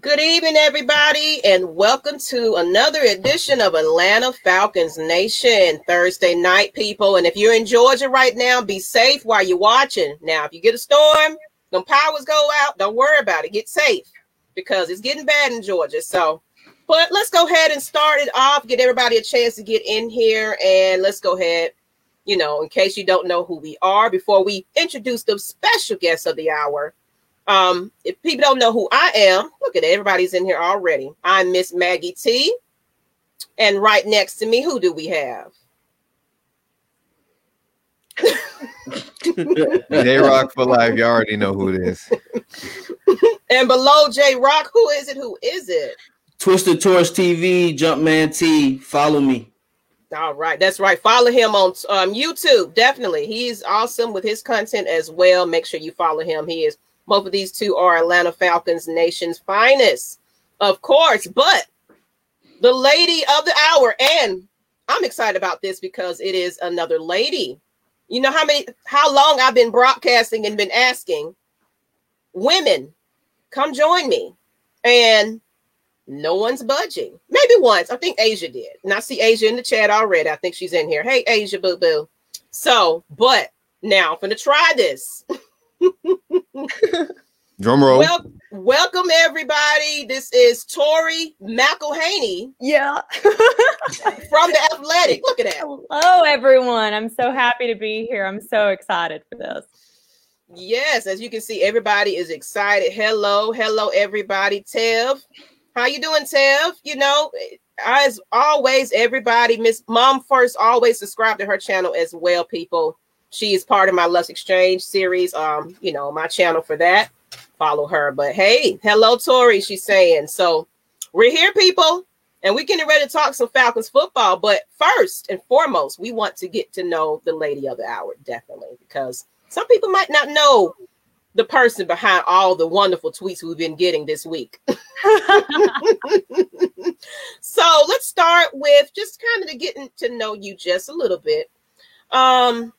Good evening, everybody, and welcome to another edition of Atlanta Falcons Nation Thursday night, people. And if you're in Georgia right now, be safe while you're watching. Now, if you get a storm, the powers go out, don't worry about it. Get safe because it's getting bad in Georgia. So, but let's go ahead and start it off, get everybody a chance to get in here, and let's go ahead. You know, in case you don't know who we are, before we introduce the special guest of the hour, um, if people don't know who I am, look at it. Everybody's in here already. I'm Miss Maggie T. And right next to me, who do we have? J Rock for life. You already know who it is. and below J Rock, who is it? Who is it? Twisted Torch TV, Jumpman T. Follow me. All right, that's right. Follow him on um, YouTube. Definitely, he's awesome with his content as well. Make sure you follow him. He is both of these two are Atlanta Falcons nation's finest, of course. But the lady of the hour, and I'm excited about this because it is another lady. You know how many how long I've been broadcasting and been asking women, come join me. And no one's budging. Maybe once. I think Asia did. And I see Asia in the chat already. I think she's in here. Hey, Asia, boo boo. So, but now I'm going to try this. Drum roll. Well, welcome everybody. This is Tori McElhaney. Yeah. from the Athletic. Look at that. Hello, everyone. I'm so happy to be here. I'm so excited for this. Yes, as you can see, everybody is excited. Hello, hello, everybody. Tev, how you doing, Tev? You know, as always, everybody, Miss Mom First, always subscribe to her channel as well, people. She is part of my Lust Exchange series. Um, you know, my channel for that. Follow her. But hey, hello, Tori. She's saying so. We're here, people, and we're getting ready to talk some Falcons football. But first and foremost, we want to get to know the lady of the hour, definitely, because some people might not know the person behind all the wonderful tweets we've been getting this week. so let's start with just kind of getting to know you just a little bit. Um,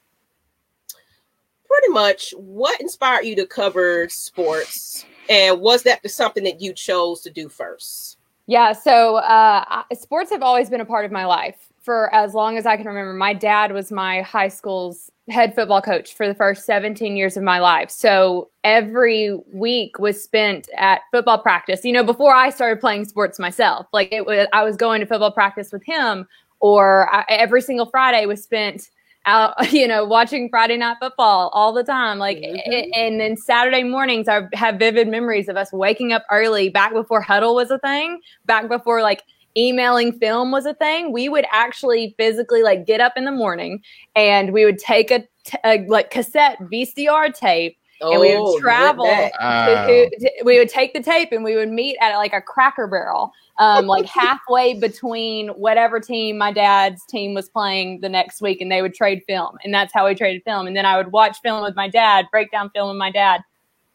pretty much what inspired you to cover sports? And was that something that you chose to do first? Yeah so uh, sports have always been a part of my life for as long as i can remember. My dad was my high school's head football coach for the first 17 years of my life. So every week was spent at football practice. You know before i started playing sports myself like it was i was going to football practice with him or I, every single friday was spent out, you know, watching Friday Night Football all the time. Like, mm-hmm. and then Saturday mornings, I have vivid memories of us waking up early back before Hudl was a thing, back before like emailing film was a thing. We would actually physically like get up in the morning and we would take a, t- a like cassette VCR tape Oh, and we would oh, travel. To, to, we would take the tape and we would meet at like a Cracker Barrel, um, like halfway between whatever team my dad's team was playing the next week, and they would trade film, and that's how we traded film. And then I would watch film with my dad, break down film with my dad,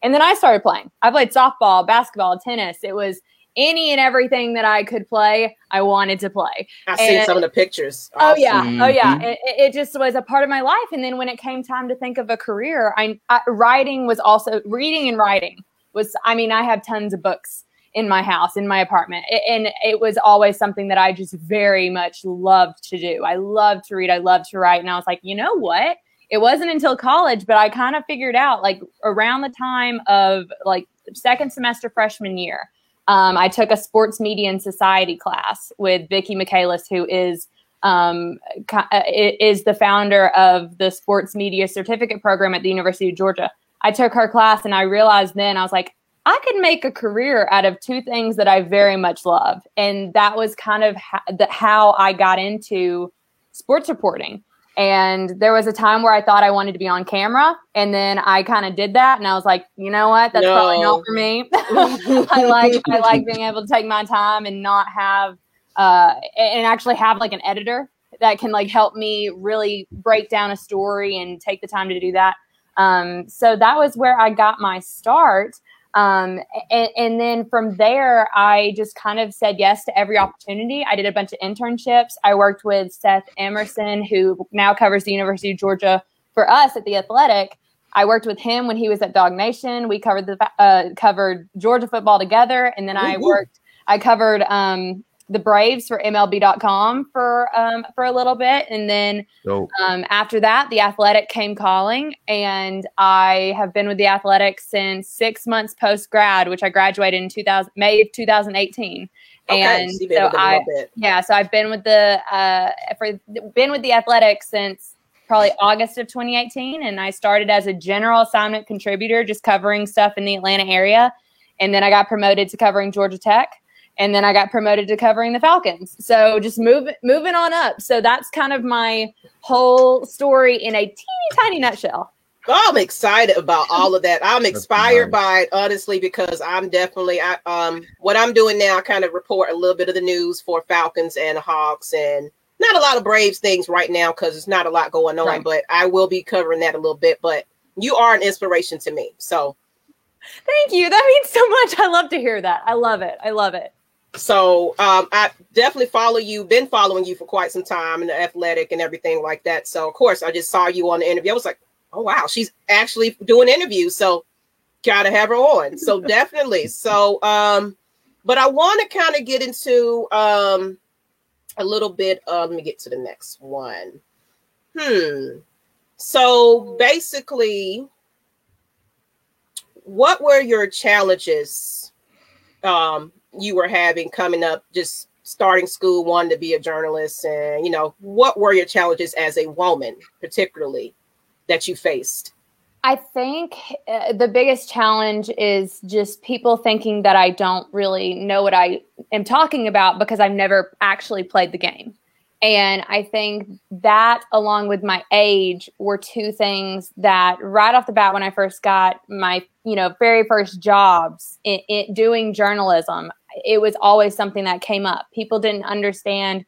and then I started playing. I played softball, basketball, tennis. It was any and everything that I could play, I wanted to play. I've seen some of the pictures. Awesome. Oh yeah, mm-hmm. oh yeah. It, it, just was a part of my life. And then when it came time to think of a career, I, I writing was also reading and writing was. I mean, I have tons of books in my house, in my apartment, and it was always something that I just very much loved to do. I loved to read. I loved to write, and I was like, you know what? It wasn't until college, but I kind of figured out like around the time of like second semester freshman year um, I took a sports media and society class with Vicki Michaelis, who is um, uh, is the founder of the sports media certificate program at the University of Georgia. I took her class and I realized then I was like, I could make a career out of two things that I very much love, and that was kind of the, how I got into sports reporting. And there was a time where I thought I wanted to be on camera. And then I kind of did that. And I was like, you know what? That's no. probably not for me. I like I like being able to take my time and not have uh and actually have like an editor that can like help me really break down a story and take the time to do that. Um, so that was where I got my start. Um, and, and, then from there, I just kind of said yes to every opportunity. I did a bunch of internships. I worked with Seth Emerson, who now covers the University of Georgia for us at the Athletic. I worked with him when he was at DawgNation. We covered the uh, covered Georgia football together, and then I worked. I covered um, the Braves for MLB.com for um, for a little bit, and then Dope. um, after that, the Athletic came calling, and I have been with the Athletic since six months post grad, which I graduated in 2000 May of 2018. Okay, and so you've so with them a I, little bit. yeah, so I've been with the uh, for been with the Athletic since probably August of 2018, and I started as a general assignment contributor, just covering stuff in the Atlanta area, and then I got promoted to covering Georgia Tech, and then I got promoted to covering the Falcons. So just move moving on up. So that's kind of my whole story in a teeny tiny nutshell. I'm excited about all of that. I'm inspired by it honestly because I'm definitely I um what I'm doing now. I kind of report a little bit of the news for Falcons and Hawks and not a lot of Braves things right now because there's not a lot going on. Right. But I will be covering that a little bit. But you are an inspiration to me. So Thank you. That means so much. I love to hear that. I love it. I love it. So um I definitely follow you. Been following you for quite some time in the athletic and everything like that. So of course I just saw you on the interview. I was like, oh wow, she's actually doing interviews. So gotta have her on. So definitely. So um, but I want to kind of get into um a little bit of let me get to the next one. Hmm. So basically, what were your challenges um you were having coming up just starting school wanting to be a journalist and you know what were your challenges as a woman particularly that you faced I think uh, the biggest challenge is just people thinking that I don't really know what I am talking about because I've never actually played the game. And I think that, along with my age, were two things that, right off the bat, when I first got my, you know, very first jobs in, in doing journalism, it was always something that came up. People didn't understand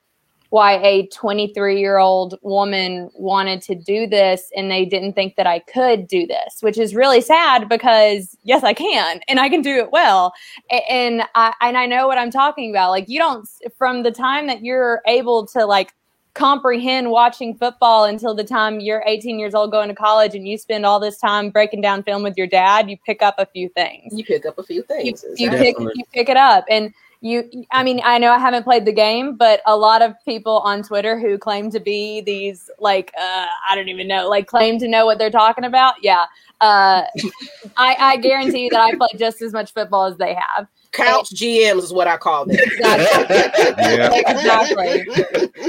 why a 23 year old woman wanted to do this and they didn't think that I could do this, which is really sad because yes, I can and I can do it well. And I, and I know what I'm talking about. Like you don't, from the time that you're able to like comprehend watching football until the time you're 18 years old going to college and you spend all this time breaking down film with your dad, you pick up a few things. You pick up a few things you exactly. pick you pick it up. And you i mean i know i haven't played the game but a lot of people on twitter who claim to be these like uh, i don't even know like claim to know what they're talking about yeah uh, I, I guarantee you that i play just as much football as they have couch gms is what i call them Yeah. exactly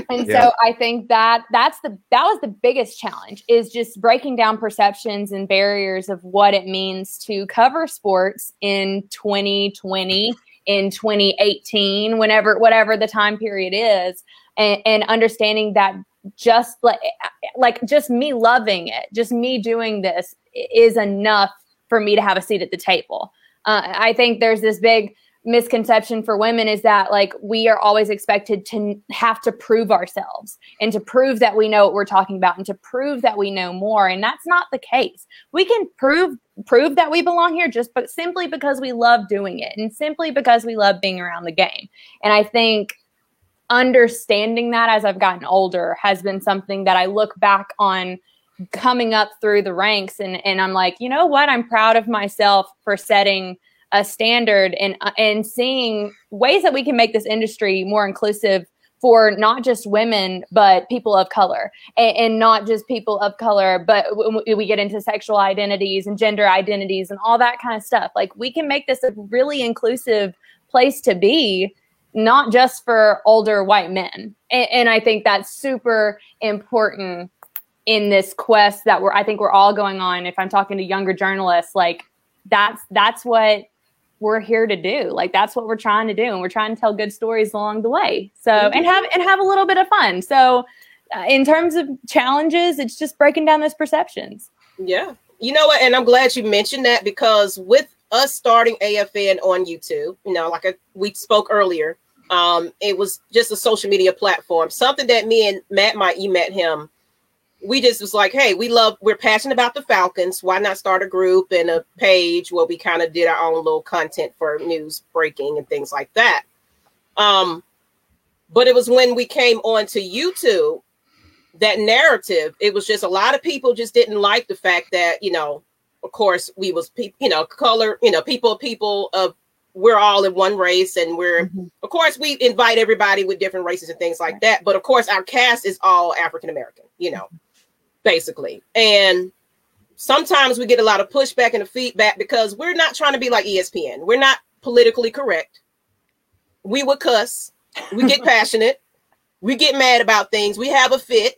and Yeah. so i think that that's the that was the biggest challenge is just breaking down perceptions and barriers of what it means to cover sports in 2020 in 2018 whenever whatever the time period is and, and understanding that just like like just me loving it just me doing this is enough for me to have a seat at the table uh, i think there's this big misconception for women is that like we are always expected to have to prove ourselves and to prove that we know what we're talking about and to prove that we know more and that's not the case. We can prove prove that we belong here just but simply because we love doing it and simply because we love being around the game and i think understanding that as i've gotten older has been something that i look back on coming up through the ranks. And and i'm like you know what? I'm proud of myself for setting a standard and and seeing ways that we can make this industry more inclusive for not just women but people of color. And, and not just people of color but we get into sexual identities and gender identities and all that kind of stuff. Like we can make this a really inclusive place to be not just for older white men. And, and i think that's super important in this quest that we're i think we're all going on. If i'm talking to younger journalists like that's that's what we're here to do. Like that's what we're trying to do. And we're trying to tell good stories along the way. So and have and have a little bit of fun. So uh, in terms of challenges it's just breaking down those perceptions. Yeah. You know what? And I'm glad you mentioned that because with us starting AFN on YouTube, you know, like I, we spoke earlier, um, it was just a social media platform, something that me and Matt might, you met him. We just was like, hey, we love, we're passionate about the Falcons. Why not start a group and a page where we kind of did our own little content for news breaking and things like that. Um, but it was when we came onto YouTube that narrative, it was just a lot of people just didn't like the fact that, you know, of course, we was pe- you know color, you know people people of we're all in one race, and we're Mm-hmm. of course we invite everybody with different races and things like that. But of course, our cast is all African American, you know, basically, and sometimes we get a lot of pushback and the feedback because we're not trying to be like ESPN. We're not politically correct. We would cuss. We get passionate. We get mad about things. We have a fit.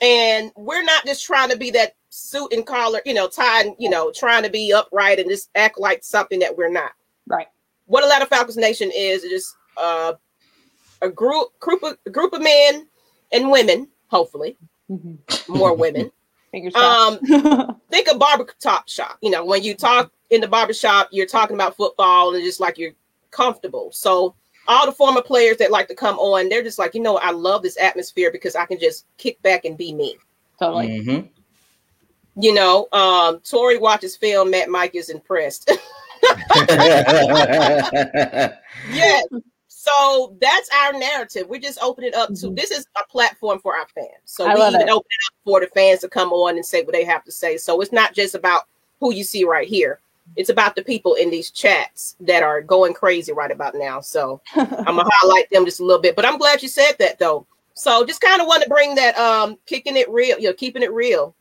And we're not just trying to be that suit and collar, you know, tie, and, you know, trying to be upright and just act like something that we're not. Right. What Atlanta Falcons Nation is is just uh, a group group of a group of men and women, hopefully more women. Um, think of barber top shop. You know, when you talk in the barber shop, you're talking about football and just like you're comfortable. So all the former players that like to come on, they're just like, you know, I love this atmosphere because I can just kick back and be me. totally. Mm-hmm. You know, um, Tori watches film, Matt Mike is impressed. yeah. So that's our narrative. We're just opening up to Mhm. this is a platform for our fans. So I we love even it. open it up for the fans to come on and say what they have to say. So it's not just about who you see right here. It's about the people in these chats that are going crazy right about now. So I'm gonna highlight them just a little bit. But I'm glad you said that though. So just kind of want to bring that um kicking it real, you know, keeping it real.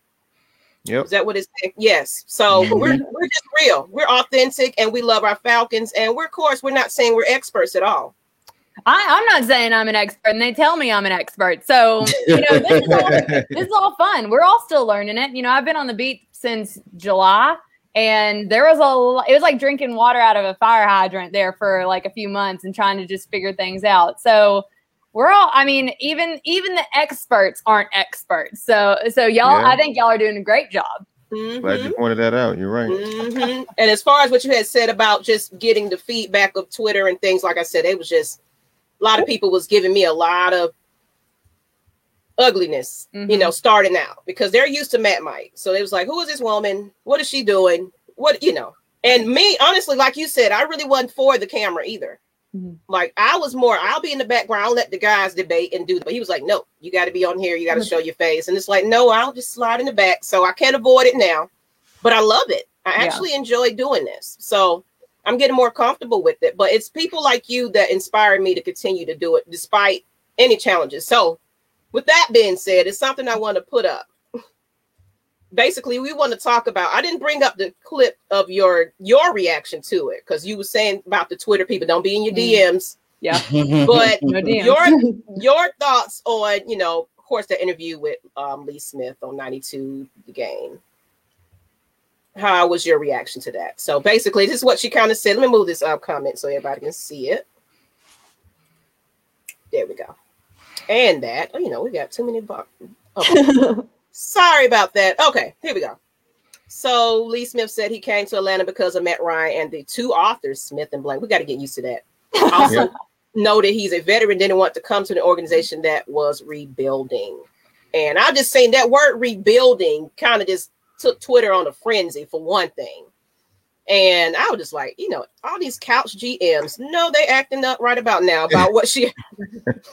Yep. Is that what it's yes. So Mhm. we're we're just real. We're authentic and we love our Falcons. And we're of course we're not saying we're experts at all. I, I'm not saying I'm an expert, and they tell me I'm an expert. So you know, this is all this is all fun. We're all still learning it. You know, I've been on the beat since July, and there was a lo- it was like drinking water out of a fire hydrant there for like a few months and trying to just figure things out. So we're all I mean, even even the experts aren't experts. So so y'all Yeah. I think y'all are doing a great job. Mhm. Glad you pointed that out. You're right. Mhm. And as far as what you had said about just getting the feedback of Twitter and things, like I said, it was just a lot of people was giving me a lot of ugliness, you Mhm. know, starting out because they're used to Matt Mike. So it was like, who is this woman? What is she doing? What you know? And me, honestly, like you said, I really wasn't for the camera either. Mhm. Like I was more, I'll be in the background, I'll let the guys debate and do. But he was like, no, you got to be on here, you got to show your face. And it's like, no, I'll just slide in the back, so I can't avoid it now. But I love it. I Yeah. actually enjoy doing this. So I'm getting more comfortable with it. But it's people like you that inspire me to continue to do it despite any challenges. So with that being said, it's something I want to put up. Basically, we want to talk about. I didn't bring up the clip of your your reaction to it because you were saying about the Twitter people don't be in your Mm. DMs. Yeah. But No DMs. your your thoughts on you know, of course, the interview with um, Lee Smith on ninety two the game. How was your reaction to that? So basically, this is what she kind of said. Let me move this up comment so everybody can see it. There we go. And that, oh, you know, we got too many. Okay. Oh. Sorry about that. Okay, here we go. So Lee Smith said he came to Atlanta because of Matt Ryan and the two Arthurs, Smith and Blank. We got to get used to that. Also Yep. noted he's a veteran, didn't want to come to an organization that was rebuilding. And I'm just saying that word rebuilding kind of just took Twitter on a frenzy for one thing. And I was just like, you know, all these couch GMs, no, they acting up right about now about what she.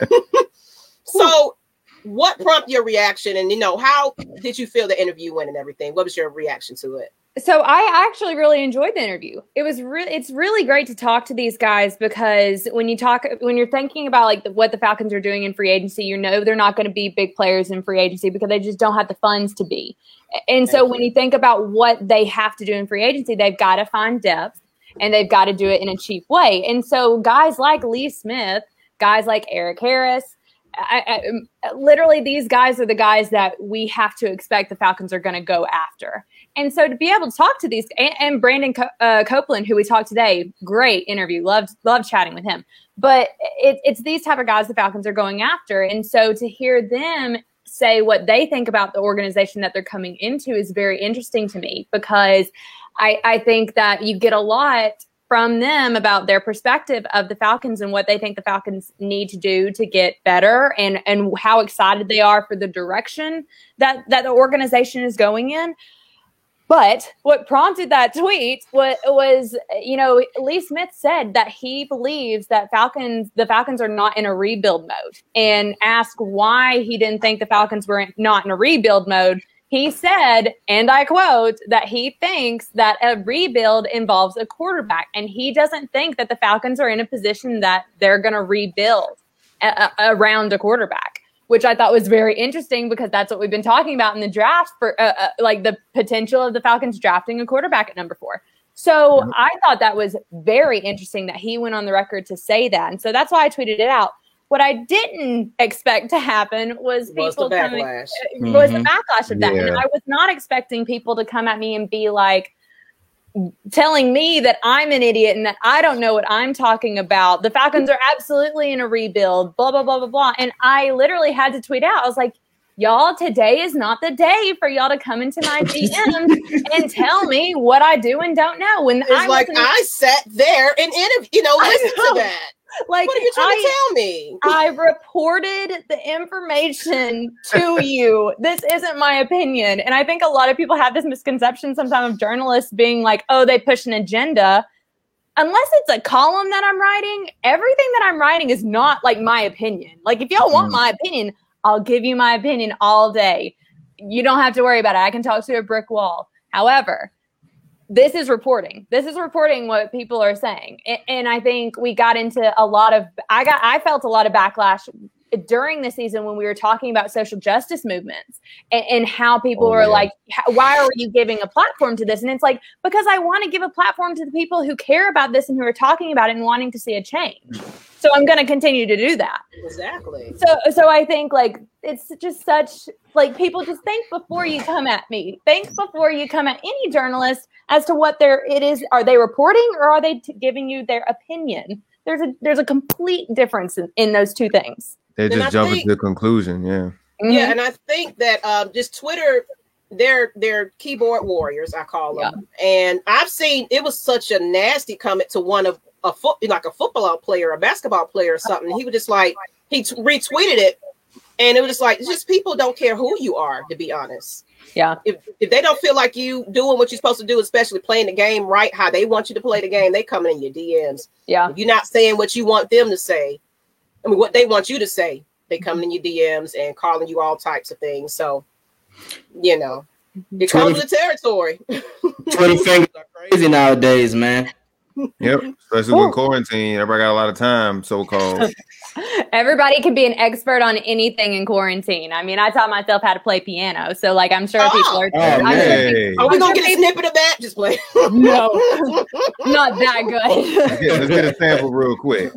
so, what prompted your reaction? And you know, how did you feel the interview went and everything? What was your reaction to it? so I actually really enjoyed the interview. It was really it's really great to talk to these guys because when you talk when you're thinking about like the, what the Falcons are doing in free agency, you know they're not going to be big players in free agency because they just don't have the funds to be. And so when you think about what they have to do in free agency, they've got to find depth and they've got to do it in a cheap way. And so guys like Lee Smith, guys like Erik Harris, I, I, literally these guys are the guys that we have to expect the Falcons are going to go after. And so to be able to talk to these and, and Brandon Co- uh, Copeland, who we talked today, great interview, loved loved chatting with him. But it, it's these type of guys the Falcons are going after, and so to hear them say what they think about the organization that they're coming into is very interesting to me because I, I think that you get a lot from them about their perspective of the Falcons and what they think the Falcons need to do to get better and and how excited they are for the direction that that the organization is going in. But what prompted that tweet was, was, you know, Lee Smith said that he believes that Falcons, the Falcons are not in a rebuild mode, and asked why he didn't think the Falcons were not in a rebuild mode. He said, and I quote, that he thinks that a rebuild involves a quarterback, and he doesn't think that the Falcons are in a position that they're going to rebuild a- a- around a quarterback. Which I thought was very interesting because that's what we've been talking about in the draft for uh, uh, like the potential of the Falcons drafting a quarterback at number four. So Mhm. I thought that was very interesting that he went on the record to say that. And so that's why I tweeted it out. What I didn't expect to happen was Was the people coming, backlash. was the Mhm. backlash of that. And I was not expecting people to come at me and be like telling me that I'm an idiot and that I don't know what I'm talking about. The Falcons are absolutely in a rebuild, blah, blah, blah, blah, blah. And I literally had to tweet out, I was like, Y'all, today is not the day for y'all to come into my DMs and tell me what I do and don't know. When It's I like wasn't- I sat there and interview, you know, I listen to that. like What are you trying I, to tell me? I reported the information to you. This isn't my opinion. And I think a lot of people have this misconception sometimes of journalists being like, oh, they push an agenda. Unless it's a column that I'm writing, everything that I'm writing is not like my opinion. Like, if y'all want Mm. my opinion, I'll give you my opinion all day. You don't have to worry about it. I can talk to a brick wall. However, this is reporting. This is reporting what people are saying. A- And I think we got into a lot of I got I felt a lot of backlash during the season when we were talking about social justice movements and, and how people Oh, were yeah. like, why are you giving a platform to this? And it's like, because I want to give a platform to the people who care about this and who are talking about it and wanting to see a change. So I'm going to continue to do that. Exactly. So, so I think like it's just such like people just think before you come at me. Think before you come at any journalist as to what their it is. Are they reporting or are they t- giving you their opinion? There's a there's a complete difference in, in those two things. They And just I jump think- into the conclusion. Yeah. Yeah, Mhm. and I think that um, just Twitter, they're they're keyboard warriors, I call them. And I've seen it was such a nasty comment to one of a foot like a football player, a basketball player, or something. He was just like he t- retweeted it, and it was just like just people don't care who you are, to be honest. Yeah. If if they don't feel like you doing what you're supposed to do, especially playing the game right, how they want you to play the game, they coming in your DMs. Yeah. If you're not saying what you want them to say, I mean, what they want you to say, they coming in your DMs and calling you all types of things. So, you know, it comes with the territory. Twitter fingers are crazy nowadays, man. Yep. Especially Ooh. with quarantine, everybody got a lot of time, so called. Everybody can be an expert on anything in quarantine. I mean, I taught myself how to play piano, so like I'm sure Oh. people are. Oh, I'm sure man. Hey, Are we I'm gonna sure get a snippet of that? Just play. No. not that good. let's get, let's get a sample real quick.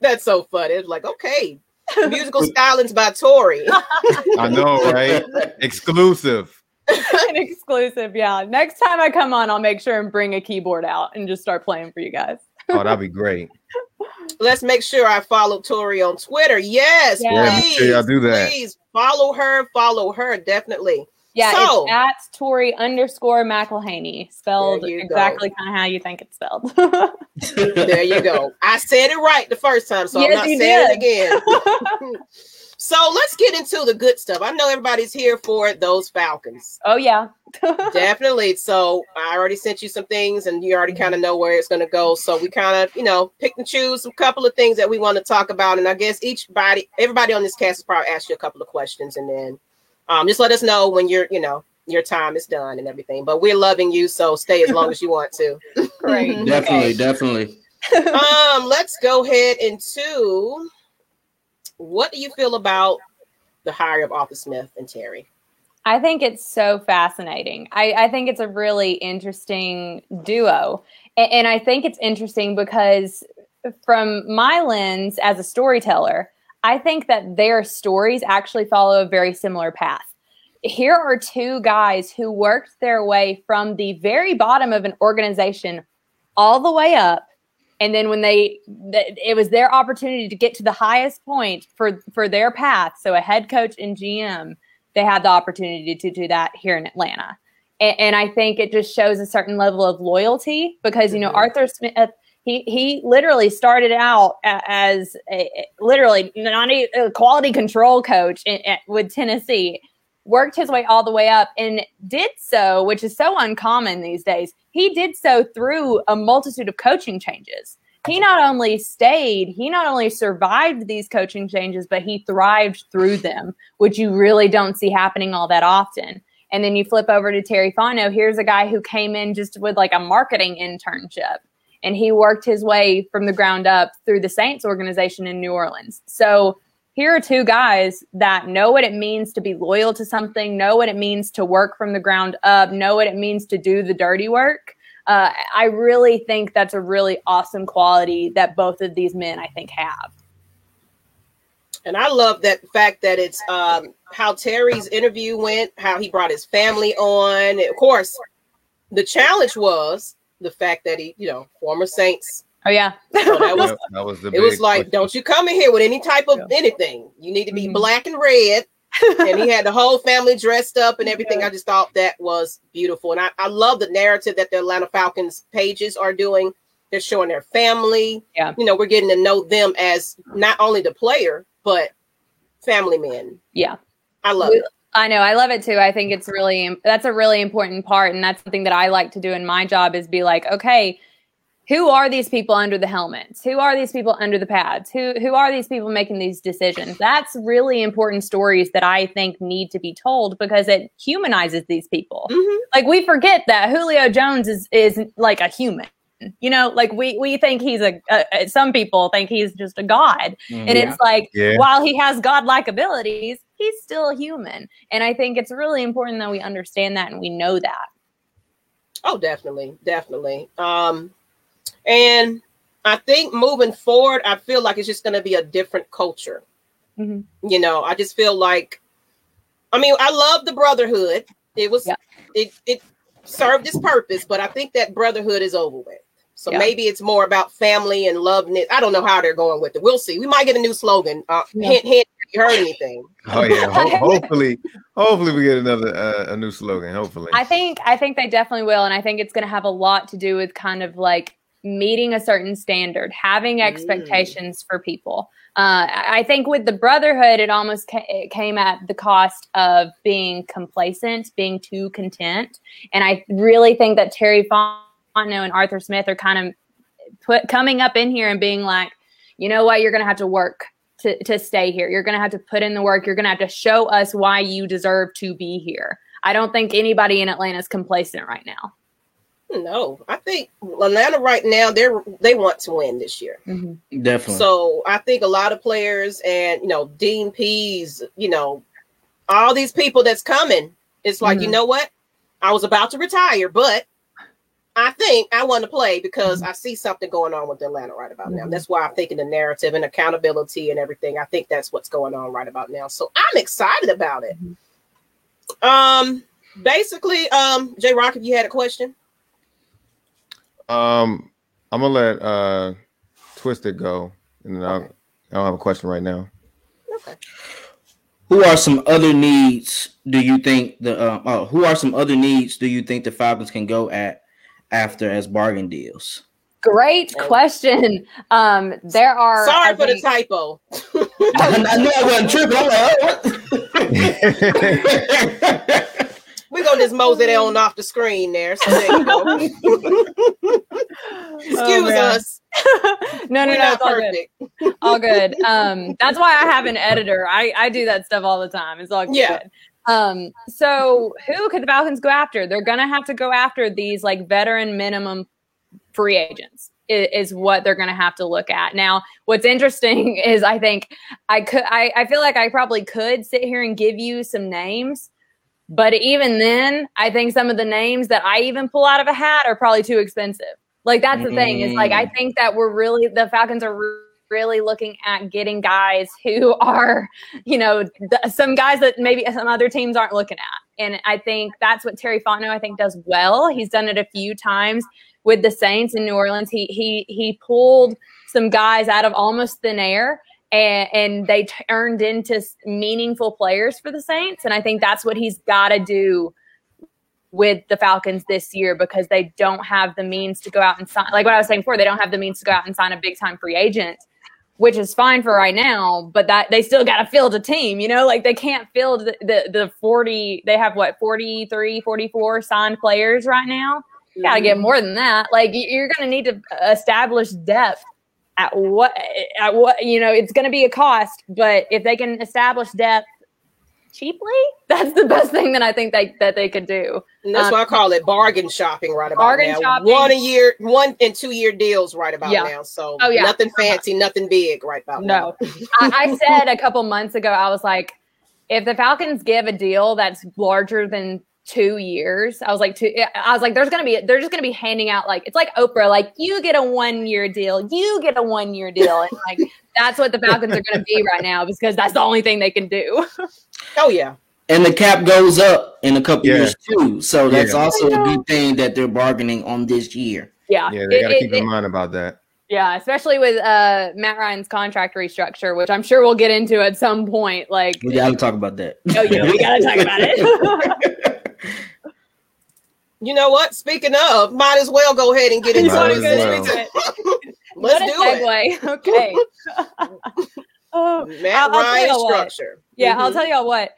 That's so funny. It's like, okay, musical stylings by Tori. I know, right? Exclusive. An exclusive, yeah. Next time I come on, I'll make sure and bring a keyboard out and just start playing for you guys. Oh, that'd be great. Let's make sure I follow Tori on Twitter. Yes, Yeah. Yeah, please. sure do that. Please follow her. Follow her definitely. Yeah, So- it's at Tori underscore McElhaney, spelled There you go. exactly kind of how you think it's spelled. There you go. I said it right the first time, so Yes, I'm not saying did. it again. So let's get into the good stuff. I know everybody's here for those Falcons. oh yeah, Definitely. So I already sent you some things, and you already kind of know where it's going to go. So we kind of, you know, pick and choose a couple of things that we want to talk about, and I guess each body, everybody on this cast has probably asked you a couple of questions, and then um, just let us know when you're, you know, your time is done and everything. But we're loving you, so stay as long as you want to. great. definitely, definitely. um, let's go ahead into what do you feel about the hire of Arthur Smith and Terry? I think it's so fascinating. I, I think it's a really interesting duo. And, and I think it's interesting because, from my lens as a storyteller, I think that their stories actually follow a very similar path. Here are two guys who worked their way from the very bottom of an organization all the way up. And then when they, it was their opportunity to get to the highest point for for their path. So a head coach and GM, they had the opportunity to do that here in Atlanta. And, and I think it just shows a certain level of loyalty because, you know, Mhm. Arthur Smith, he, he literally started out as a, literally not a, a quality control coach in, at, with Tennessee, worked his way all the way up and did so, which is so uncommon these days. He did so through a multitude of coaching changes. he not only stayed, he not only survived these coaching changes, but he thrived through them, which you really don't see happening all that often. And then you flip over to Terry Fontenot. Here's a guy who came in just with like a marketing internship and he worked his way from the ground up through the Saints organization in New Orleans. So here are two guys that know what it means to be loyal to something, know what it means to work from the ground up, know what it means to do the dirty work. Uh, I really think that's a really awesome quality that both of these men, I think, have. And I love that fact that it's um, how Terry's interview went, how he brought his family on. Of course, the challenge was the fact that he, you know, former Saints. Oh yeah, so that was Yep, that was the it was like, question. don't you come in here with any type of Yeah. anything. You need to be Mhm. black and red. and he had the whole family dressed up and everything. I just thought that was beautiful. And I, I love the narrative that the Atlanta Falcons pages are doing. They're showing their family. Yeah. You know, we're getting to know them as not only the player, but family men. Yeah. I love We- it. I know. I love it too. I think it's really that's a really important part, and that's something that I like to do in my job is be like, okay, who are these people under the helmets? Who are these people under the pads? Who who are these people making these decisions? That's really important stories that I think need to be told because it humanizes these people. Mhm. Like we forget that Julio Jones is is like a human. You know, like we we think he's a, a some people think he's just a god, and it's like Yeah. while he has godlike abilities, he's still human. And I think it's really important that we understand that and we know that. Oh, definitely, definitely. Um, and I think moving forward, I feel like it's just going to be a different culture. Mhm. You know, I just feel like, I mean, I love the brotherhood. It was, Yeah. it it served its purpose, but I think that brotherhood is over with. So Yeah. maybe it's more about family and love. I don't know how they're going with it. We'll see. We might get a new slogan. Uh, Yeah. Hint, hint. You heard anything? Oh yeah. Ho- hopefully, hopefully we get another uh, a new slogan. Hopefully. I think I think they definitely will, and I think it's going to have a lot to do with kind of like meeting a certain standard, having Mm. expectations for people. Uh, I I think with the brotherhood, it almost ca- it came at the cost of being complacent, being too content, and I really think that Terry Fontenot and Arthur Smith are kind of put coming up in here and being like, you know what, you're going to have to work. To, to stay here. You're going to have to put in the work. You're going to have to show us why you deserve to be here. I don't think anybody in Atlanta is complacent right now. No, I think Atlanta right now they're they want to win this year. Definitely. So I think a lot of players and you know Dean Pees, you know, all these people that's coming. It's like you Mhm. know what? I was about to retire, but I think I want to play because I see something going on with Atlanta right about now. Mhm. That's why I'm thinking the narrative and accountability and everything. I think that's what's going on right about now. So I'm excited about it. Um, basically, um, J Rock, if you had a question. Um, I'm gonna let uh Twisted go, and then I'll, Okay. I don't have a question right now. Okay. Who are some other needs do you think the uh, oh, who are some other needs do you think the Falcons can go at after as bargain deals? Great Oh. question. Um, there are. Sorry I for the typo. I, I knew I wasn't tripping. I'm like, oh, what? We're gonna just mose it on off the screen there. So there you go. Excuse Oh, us. no, no, We're no, it's all good. perfect. all good. Um, that's why I have an editor. I, I do that stuff all the time. It's all good. Yeah. Um, so who could the Falcons go after? They're gonna have to go after these like veteran minimum free agents is, what they're gonna have to look at. Now, what's interesting is I think I could I, I feel like I probably could sit here and give you some names. But even then, I think some of the names that I even pull out of a hat are probably too expensive. Like that's the thing is like I Mm. think that we're really the Falcons are really looking at getting guys who are, you know, th- some guys that maybe some other teams aren't looking at. And I think that's what Terry Fontenot I think does well. He's done it a few times with the Saints in New Orleans. He he he pulled some guys out of almost thin air and, and they turned into meaningful players for the Saints. And I think that's what he's got to do with the Falcons this year because they don't have the means to go out and sign. Like what I was saying before, they don't have the means to go out and sign a big time free agent, which is fine for right now. But that they still got to field a team, you know, like they can't field the, the, the 40, they have what, 43, 44 signed players right now. You got to get mm-hmm. more than that. Like you're going to need to uh, establish depth at what at what you know it's going to be a cost but if they can establish depth cheaply that's the best thing that i think they that they could do And that's Um, why I call it bargain shopping right about bargain now. shopping. One a year, one and two year deals right about Yeah. now. So Oh, yeah. nothing fancy, nothing big right about No, now. I, I said a couple months ago, I was like, if the Falcons give a deal that's larger than two years, I was like, two, I was like, there's gonna be, they're just gonna be handing out like, it's like Oprah, like you get a one year deal, you get a one year deal, and like that's what the Falcons are gonna be right now because that's the only thing they can do. Oh yeah. And the cap goes up in a couple Yeah. years too. So that's Yeah. also a know. good thing that they're bargaining on this year. Yeah, Yeah, they gotta it- keep it- in mind about that. yeah, especially with uh Matt Ryan's contract restructure, which I'm sure we'll get into at some point. Like, We gotta talk about that. oh yeah, we gotta talk about it. You know what? Speaking of, might as well go ahead and get into Might it. well. Let's What a do it. segue. Okay. oh, Matt I'll- I'll tell Ryan you what. structure. Yeah, I'll Mhm. tell y'all what.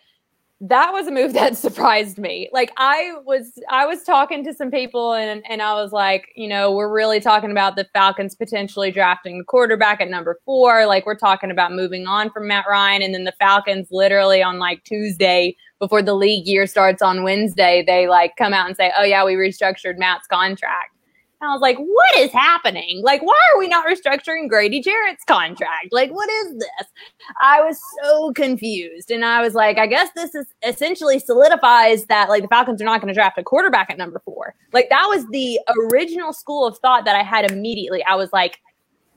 That was a move that surprised me. Like I was I was talking to some people and and I was like, you know, we're really talking about the Falcons potentially drafting the quarterback at number 4. Like we're talking about moving on from Matt Ryan and then the Falcons literally on like Tuesday before the league year starts on Wednesday, they like come out and say, "Oh yeah, we restructured Matt's contract." And I was like, what is happening? Like, why are we not restructuring Grady Jarrett's contract? Like, what is this? I was so confused. And I was like, I guess this is essentially solidifies that like the Falcons are not going to draft a quarterback at number four. Like, that was the original school of thought that I had immediately. I was like,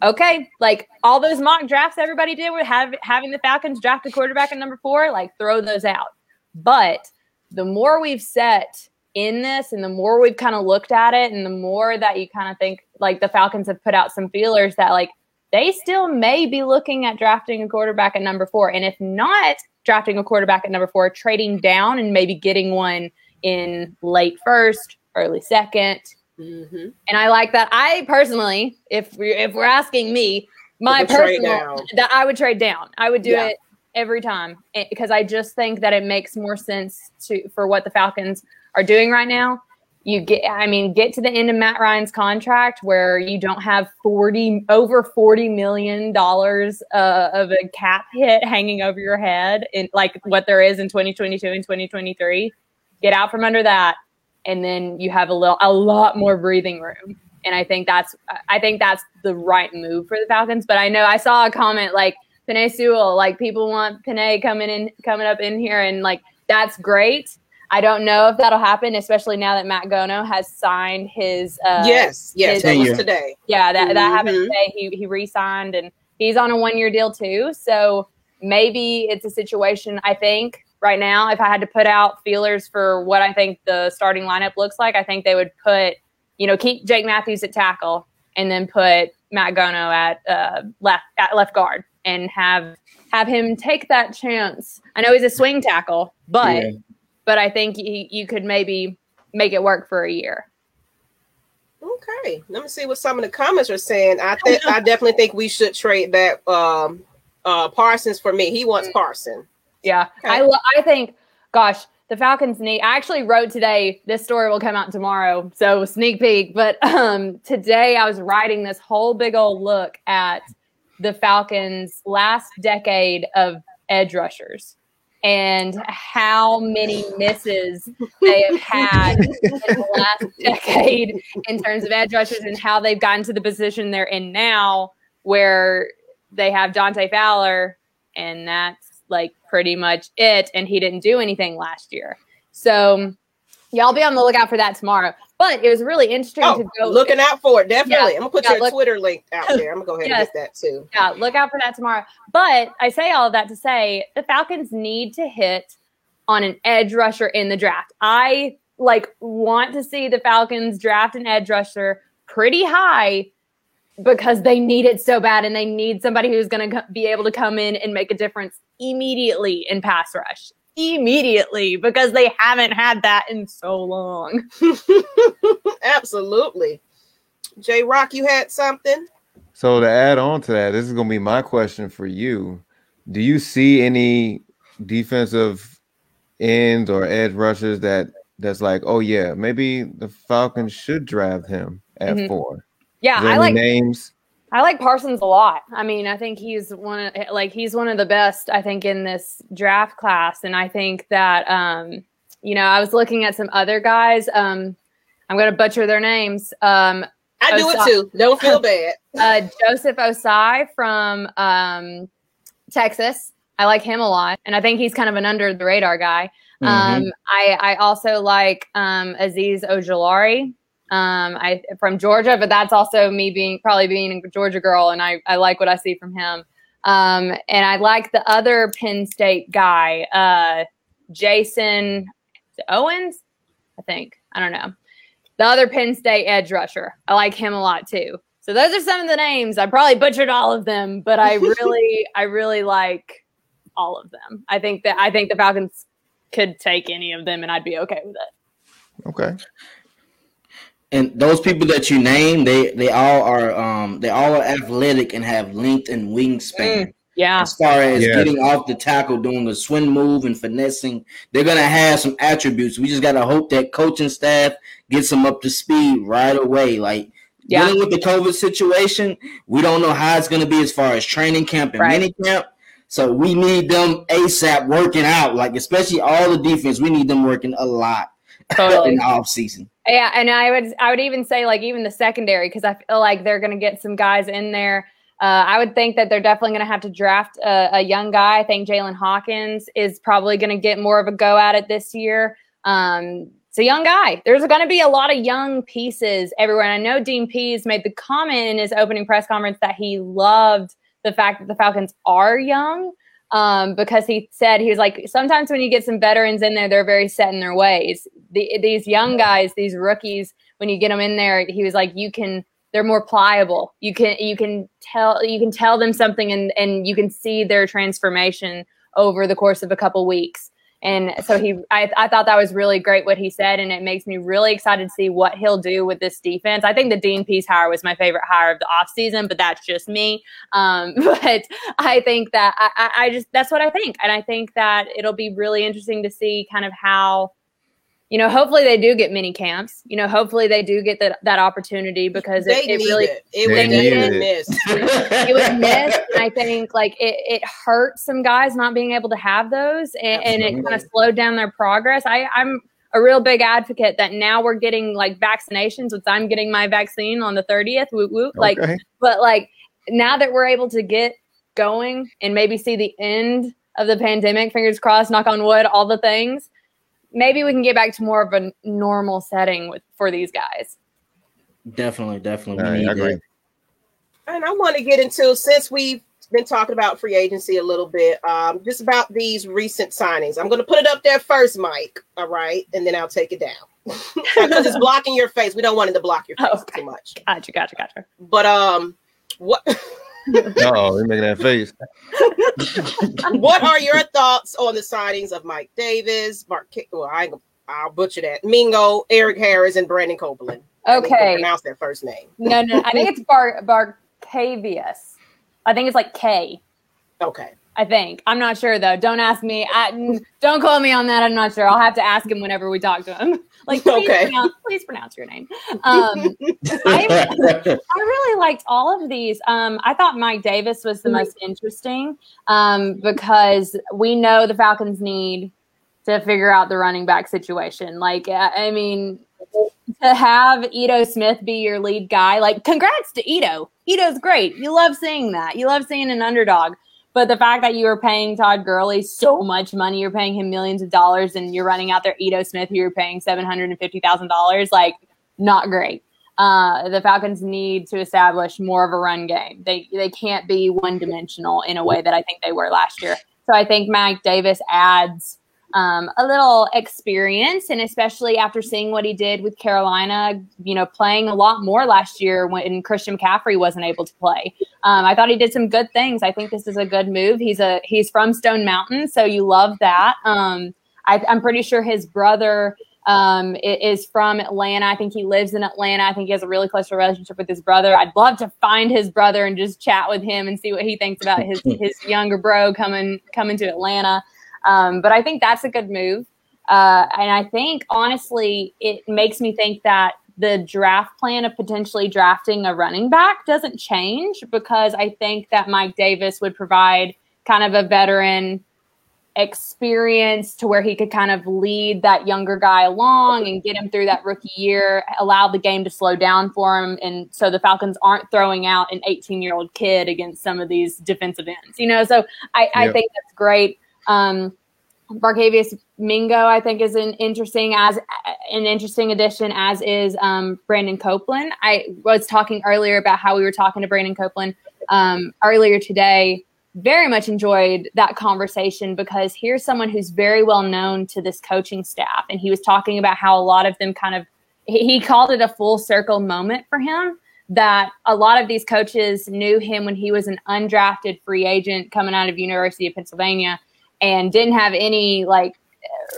okay, like all those mock drafts everybody did with have, having the Falcons draft a quarterback at number four, like throw those out. But the more we've set in this and the more we've kind of looked at it and the more that you kind of think like the Falcons have put out some feelers that like they still may be looking at drafting a quarterback at number four. And if not drafting a quarterback at number four, trading down and maybe getting one in late first, early second. Mhm. And I like that. I personally, if we if we're asking me, my You would trade personal that I would trade down. I would do Yeah. it every time eh, because I just think that it makes more sense to for what the Falcons are doing right now. You get, I mean, get to the end of Matt Ryan's contract where you don't have forty over forty million dollars uh, of a cap hit hanging over your head, in like what there is in twenty twenty two and twenty twenty three. Get out from under that, and then you have a little, a lot more breathing room. And I think that's, I think that's the right move for the Falcons. But I know I saw a comment like Penei Sewell, like people want Penei coming in, coming up in here, and like that's great. I don't know if that'll happen, especially now that Matt Gono has signed his. Uh, yes, yes, his- that was today. yeah, that, that happened today. He he re-signed and he's on a one-year deal too. So maybe it's a situation. I think right now, if I had to put out feelers for what I think the starting lineup looks like, I think they would put, you know, keep Jake Matthews at tackle and then put Matt Gono at uh, left at left guard and have have him take that chance. I know he's a swing tackle, but Yeah. But I think you, you could maybe make it work for a year. Okay, let me see what some of the comments are saying. I think I definitely think we should trade back um, uh, Parsons for me. He wants Parson. Yeah, Okay. I lo- I think, gosh, the Falcons need. I actually wrote today. This story will come out tomorrow, so sneak peek. But um, today I was writing this whole big old look at the Falcons' last decade of edge rushers and how many misses they have had in the last decade in terms of edge rushers and how they've gotten to the position they're in now, where they have Dante Fowler, and that's like pretty much it. And he didn't do anything last year. So y'all be on the lookout for that tomorrow. But it was really interesting Oh, to go looking out for it. Definitely. Yeah, I'm gonna put yeah, your look- Twitter link out there. I'm gonna go ahead Yes. and get that too. yeah, look out for that tomorrow. But I say all of that to say the Falcons need to hit on an edge rusher in the draft. I like want to see the Falcons draft an edge rusher pretty high because they need it so bad and they need somebody who's going to be able to come in and make a difference immediately in pass rush. Immediately because they haven't had that in so long. Absolutely. J Rock, you had something? So to add on to that, this is gonna be my question for you. Do you see any defensive ends or edge rushers that that's like, oh yeah, maybe the Falcons should draft him at Mhm. four? Yeah, I like names. I like Parsons a lot. I mean, I think he's one of like he's one of the best. I think in this draft class, and I think that um, you know I was looking at some other guys. Um, I'm going to butcher their names. Um, I do it too. Don't feel bad. uh, Joseph Ossai from um, Texas. I like him a lot, and I think he's kind of an under the radar guy. Mhm. Um, I I also like um, Azeez Ojulari. Um, I from Georgia, but that's also me being probably being a Georgia girl, and I I like what I see from him. Um, and I like the other Penn State guy, uh, Jason Owens. I think I don't know the other Penn State edge rusher. I like him a lot too. So those are some of the names. I probably butchered all of them, but I really, I really like all of them. I think that I think the Falcons could take any of them, and I'd be okay with it. Okay. And those people that you name, they they all are um they all are athletic and have length and wingspan. Yeah, As far as Yeah. getting off the tackle, doing a swing move and finessing, they're gonna have some attributes. We just gotta hope that coaching staff gets them up to speed right away. Like Yeah. dealing with the COVID situation, we don't know how it's gonna be as far as training camp and Right. mini camp. So we need them ASAP working out, like especially all the defense. We need them working a lot totally. in the off season. Yeah, and I would I would even say like even the secondary because I feel like they're going to get some guys in there. Uh, I would think that they're definitely going to have to draft a, a young guy. I think Jaylinn Hawkins is probably going to get more of a go at it this year. Um, it's a young guy. There's going to be a lot of young pieces everywhere. And I know Dean Pees made the comment in his opening press conference that he loved the fact that the Falcons are young um, because he said he was like sometimes when you get some veterans in there, they're very set in their ways. The, these young guys, these rookies, when you get them in there, he was like, you can. They're more pliable. You can you can tell you can tell them something and and you can see their transformation over the course of a couple weeks. And so he, I, I thought that was really great what he said, and it makes me really excited to see what he'll do with this defense. I think the Dean Pees hire was my favorite hire of the offseason, but that's just me. Um, but I think that I, I, I just that's what I think, and I think that it'll be really interesting to see kind of how, you know, hopefully they do get mini camps. You know, hopefully they do get that that opportunity because They it, it need really it. It They was needed it. missed. it was missed. And I think like it, it hurt some guys not being able to have those and, and it kind of slowed down their progress. I, I'm a real big advocate that now we're getting like vaccinations, which I'm getting my vaccine on the 30th. Woo woo. Like, okay. but like now that we're able to get going and maybe see the end of the pandemic, fingers crossed, knock on wood, all the things, maybe we can get back to more of a normal setting with for these guys. Definitely, definitely. We right, need I agree. that. And I want to get into since we've been talking about free agency a little bit, um, just about these recent signings. I'm going to put it up there first, Mike. All right, and then I'll take it down because it's blocking your face. We don't want it to block your face Okay. too much. Gotcha, gotcha, gotcha. But um, what Oh, you're making that face. what are your thoughts on the signings of Mike Davis, Mark? Ki- Well, I I'll butcher that. Mingo, Erik Harris, and Brandon Copeland. I Okay. pronounce that first name. No, no, I think it's Bar Barkevious. I think it's like K. Okay. I think. I'm not sure though. Don't ask me. I, n- don't call me on that. I'm not sure. I'll have to ask him whenever we talk to him. Like, please, Okay. pronounce, please pronounce your name. Um, I, I really liked all of these. Um, I thought Mike Davis was the most interesting um, because we know the Falcons need to figure out the running back situation. Like, I I mean, to have Ito Smith be your lead guy, like, congrats to Ito. Ito's great. You love seeing that. You love seeing an underdog. But the fact that you are paying Todd Gurley so much money, you're paying him millions of dollars, and you're running out there Ito Smith, who you're paying seven hundred and fifty thousand dollars, like not great. Uh, the Falcons need to establish more of a run game. They they can't be one dimensional in a way that I think they were last year. So I think Mike Davis adds um, a little experience, and especially after seeing what he did with Carolina, you know, playing a lot more last year when Christian McCaffrey wasn't able to play. Um, I thought he did some good things. I think this is a good move. He's a he's from Stone Mountain, so you love that. Um, I, I'm pretty sure his brother um, is from Atlanta. I think he lives in Atlanta. I think he has a really close relationship with his brother. I'd love to find his brother and just chat with him and see what he thinks about his his younger bro coming coming to Atlanta. Um, but I think that's a good move. Uh, and I think honestly, it makes me think that the draft plan of potentially drafting a running back doesn't change because I think that Mike Davis would provide kind of a veteran experience to where he could kind of lead that younger guy along and get him through that rookie year, allow the game to slow down for him. And so the Falcons aren't throwing out an 18 year old kid against some of these defensive ends, you know? So I, I think that's great. Um, Barkevious Mingo, I think, is an interesting as an interesting addition, as is um, Brandon Copeland. I was talking earlier about how we were talking to Brandon Copeland um, earlier today very much enjoyed that conversation because here's someone who's very well known to this coaching staff. And he was talking about how a lot of them kind of, he called it a full circle moment for him that a lot of these coaches knew him when he was an undrafted free agent coming out of University of Pennsylvania and didn't have any like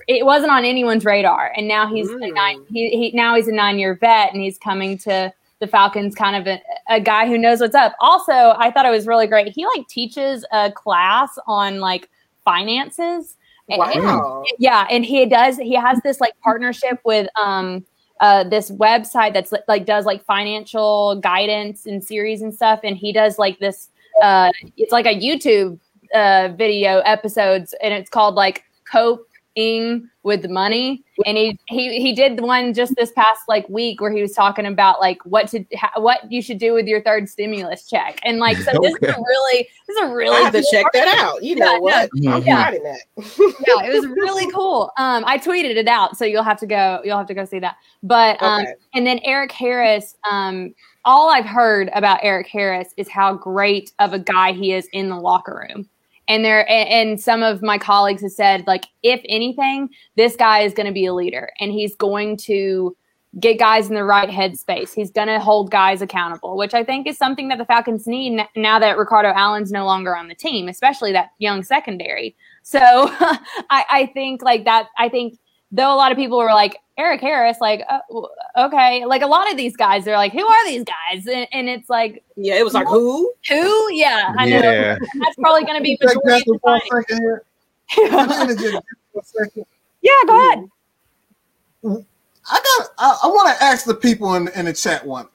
it wasn't on anyone's radar and now he's mm. a nine he, he now he's a nine year vet and he's coming to the Falcons kind of a, a, guy who knows what's up. Also, I thought it was really great. He like teaches a class on like finances. Wow. And, yeah, and he does. He has this like partnership with um uh this website that's like does like financial guidance and series and stuff. And he does like this. Uh, it's like a YouTube uh video episodes, and it's called like coping with money. And he he he did one just this past like week where he was talking about like what to ha- what you should do with your third stimulus check. And like so this is a really this is a really I have to check that out. You know yeah, what? No, I'm yeah. that. Yeah it was really cool. Um I tweeted it out so you'll have to go you'll have to go see that. But um okay. and then Erik Harris um all I've heard about Erik Harris is how great of a guy he is in the locker room and there and some of my colleagues have said like if anything this guy is going to be a leader and he's going to get guys in the right headspace. He's going to hold guys accountable which i think is something that the falcons need now that ricardo allen's no longer on the team especially that young secondary. So I, I think like that i think though a lot of people were like Erik Harris, like, uh, okay, like a lot of these guys, they're like, who are these guys? And, and it's like, yeah, it was like, who? Who? Yeah, I know. Yeah. That's probably going to be majority of the yeah, go ahead. I got. I, I want to ask the people in, in the chat one.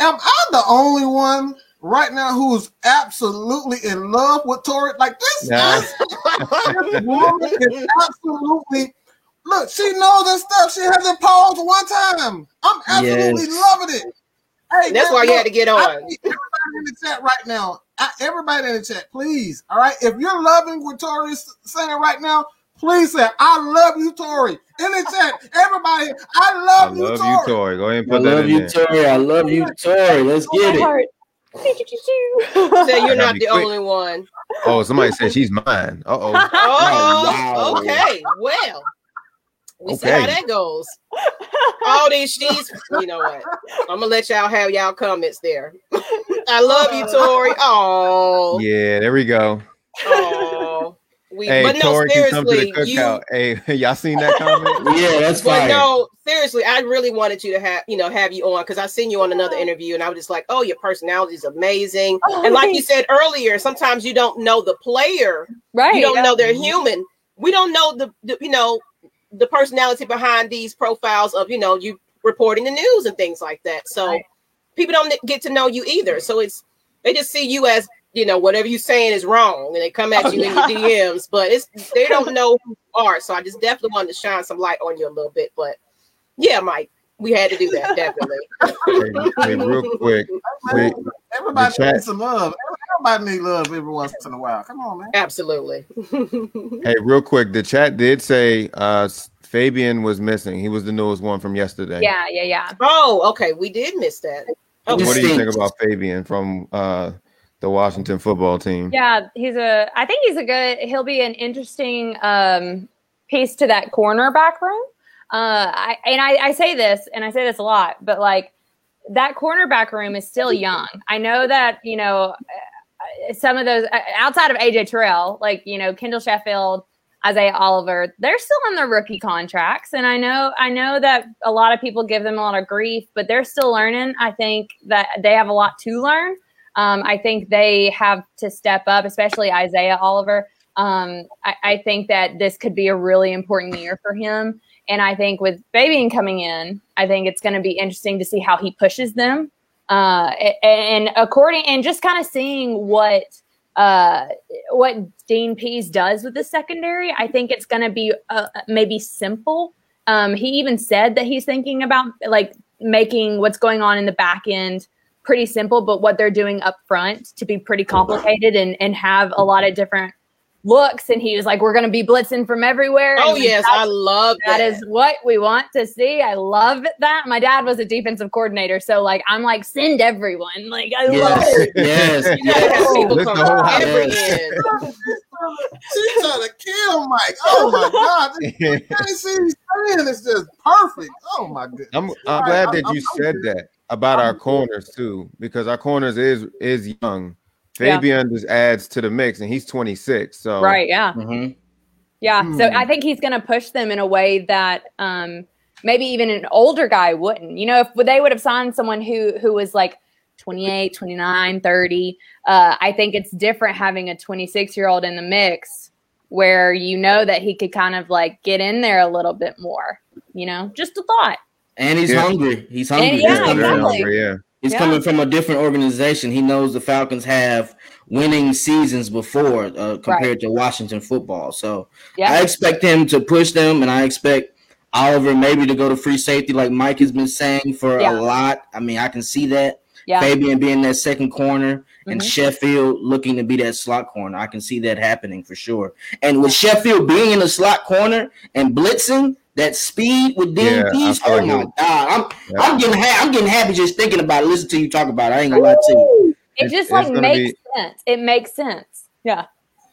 Am I the only one right now who's absolutely in love with Tori? Like this, yeah. this woman is absolutely Look, she knows this stuff. She hasn't paused one time. I'm absolutely yes. loving it. Hey, that's man, why look, you had to get on. everybody in the chat right now. I, everybody in the chat, please. All right. If you're loving what Tori's saying right now, please say, I love you, Tori. In the chat, everybody, I love, I you, love Tori. you, Tori. Go ahead and put I that love you, Tori. I love you, Tori. Let's get it. Say you're not the quick. only one. Oh, somebody said she's mine. Uh-oh. oh. oh okay. Well. We okay. see how that goes. All these she's, you know what? I'm gonna let y'all have y'all comments there. I love you, Tori. Oh, yeah, there we go. Oh, we, hey, but no, Tori, seriously, you, hey, y'all seen that comment? yeah, that's fine. No, seriously, I really wanted you to have, you know, have you on because I seen you on another interview, and I was just like, oh, your personality is amazing. Oh, and like you said earlier, sometimes you don't know the player, right? You don't know they're mm-hmm. human. We don't know the, the you know the personality behind these profiles of you know you reporting the news and things like that. So right. people don't get to know you either. So it's they just see you as you know whatever you're saying is wrong, and they come at oh, you in your DMs. But it's they don't know who you are. So I just definitely wanted to shine some light on you a little bit. But yeah, Mike, we had to do that definitely. hey, hey, real quick, everybody needs some love. Everybody needs love every once in a while. Come on, man. Absolutely. hey, real quick, the chat did say uh Fabian was missing. He was the newest one from yesterday. Yeah, yeah, yeah. Oh, okay. We did miss that. Okay. What do you think about Fabian from uh the Washington football team? Yeah, he's a I think he's a good he'll be an interesting um piece to that cornerback room. Uh, I, and I, I say this, and I say this a lot, but like that cornerback room is still young. I know that you know some of those uh, outside of AJ Terrell, like you know Kendall Sheffield, Isaiah Oliver, they're still on their rookie contracts, and I know I know that a lot of people give them a lot of grief, but they're still learning. I think that they have a lot to learn. Um, I think they have to step up, especially Isaiah Oliver. Um, I, I, think that this could be a really important year for him. And I think with Fabian coming in, I think it's going to be interesting to see how he pushes them. Uh, and according and just kind of seeing what uh, what Dean Pees does with the secondary, I think it's going to be uh, maybe simple. Um, he even said that he's thinking about like making what's going on in the back end pretty simple, but what they're doing up front to be pretty complicated and, and have a lot of different looks and he was like we're going to be blitzing from everywhere. Oh yes i love that. that. is what we want to see. I love that. My dad was a defensive coordinator so like i'm like send everyone. Like i yes. love it. yes, yes. people come from every end. She's trying to kill mike. Oh my god. I see he's saying. It's just perfect. Oh my goodness. I'm, I'm glad that you I'm, said I'm, that about our corners too because our corners is is young Fabian yeah. just adds to the mix, and he's 26. So right, yeah, mm-hmm. yeah. Hmm. So I think he's going to push them in a way that um, maybe even an older guy wouldn't. You know, if they would have signed someone who who was like 28, 29, 30, uh, I think it's different having a 26 year old in the mix where you know that he could kind of like get in there a little bit more. You know, just a thought. And he's yeah. hungry. He's hungry. And yeah, exactly. Hungry, yeah. He's yeah. coming from a different organization. He knows the Falcons have winning seasons before uh, compared right. to Washington football. So yeah. I expect him to push them, and I expect Oliver maybe to go to free safety, like Mike has been saying for yeah. a lot. I mean, I can see that. Yeah. Fabian being that second corner mm-hmm. and Sheffield looking to be that slot corner. I can see that happening for sure. And with Sheffield being in the slot corner and blitzing, that speed with Dean yeah, Oh my god, I'm yeah. I'm getting ha- I'm getting happy just thinking about it. Listen to you talk about it. I ain't gonna lie to you. It just like makes be... sense. It makes sense. Yeah.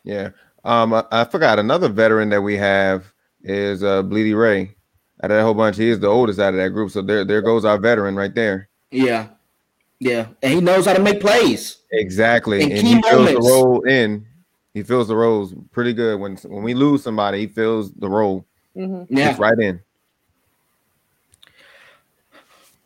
Yeah. Um, I, I, forgot another veteran that we have is uh Blidi Wreh. Out of that whole bunch, he is the oldest out of that group. So there, there goes our veteran right there. Yeah. Yeah. And he knows how to make plays. Exactly. and he fills the role in. He fills the roles pretty good. When when we lose somebody, he fills the role. Mm-hmm. Yeah, right in.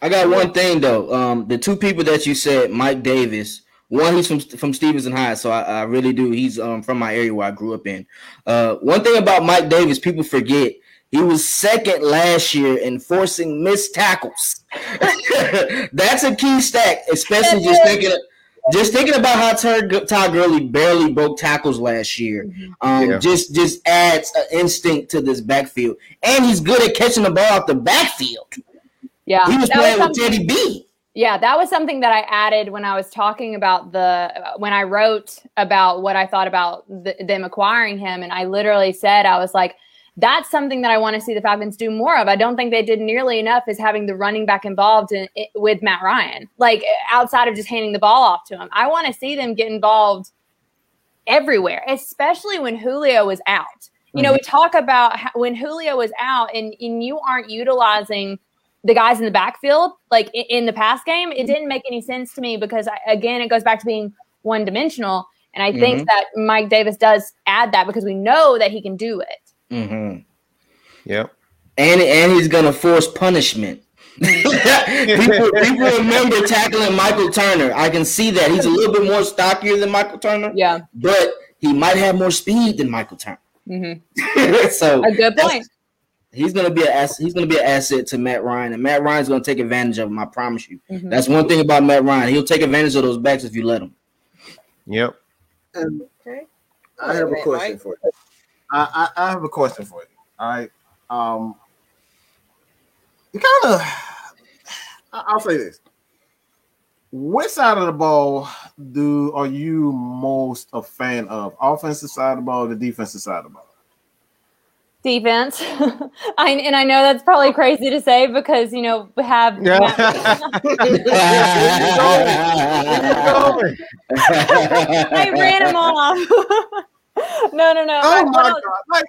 I got one thing though. Um, the two people that you said, Mike Davis. One, he's from from Stephenson High, so I, I really do. He's um, from my area where I grew up in. Uh, one thing about Mike Davis, people forget he was second last year in forcing missed tackles. That's a key stat, especially just thinking. Of, just thinking about how Todd Gurley barely broke tackles last year, mm-hmm. um, yeah. just just adds an instinct to this backfield, and he's good at catching the ball out the backfield. Yeah, he was playing was with Teddy B. Yeah, that was something that I added when I was talking about the when I wrote about what I thought about the, them acquiring him, and I literally said I was like that's something that I want to see the Falcons do more of. I don't think they did nearly enough is having the running back involved in, in, with Matt Ryan, like outside of just handing the ball off to him. I want to see them get involved everywhere, especially when Julio was out. You know, we mm-hmm. talk about how, when Julio was out and, and you aren't utilizing the guys in the backfield, like in, in the pass game, it didn't make any sense to me because, I, again, it goes back to being one dimensional. And I mm-hmm. think that Mike Davis does add that because we know that he can do it. Mm-hmm. Yep. And and he's gonna force punishment. people, people remember tackling Michael Turner. I can see that he's a little bit more stockier than Michael Turner. Yeah, but he might have more speed than Michael Turner. Mm-hmm. so a good point. He's gonna be a he's gonna be an asset to Matt Ryan, and Matt Ryan's gonna take advantage of him. I promise you. Mm-hmm. That's one thing about Matt Ryan. He'll take advantage of those backs if you let him. Yep. And okay. I have a question for you. I, I, I have a question for you. All right. Um, you kind of, I'll say this. Which side of the ball do are you most a fan of? Offensive side of the ball, or the defensive side of the ball? Defense. I and I know that's probably crazy to say because you know we have. Yeah. I ran him off no, no, no. Oh my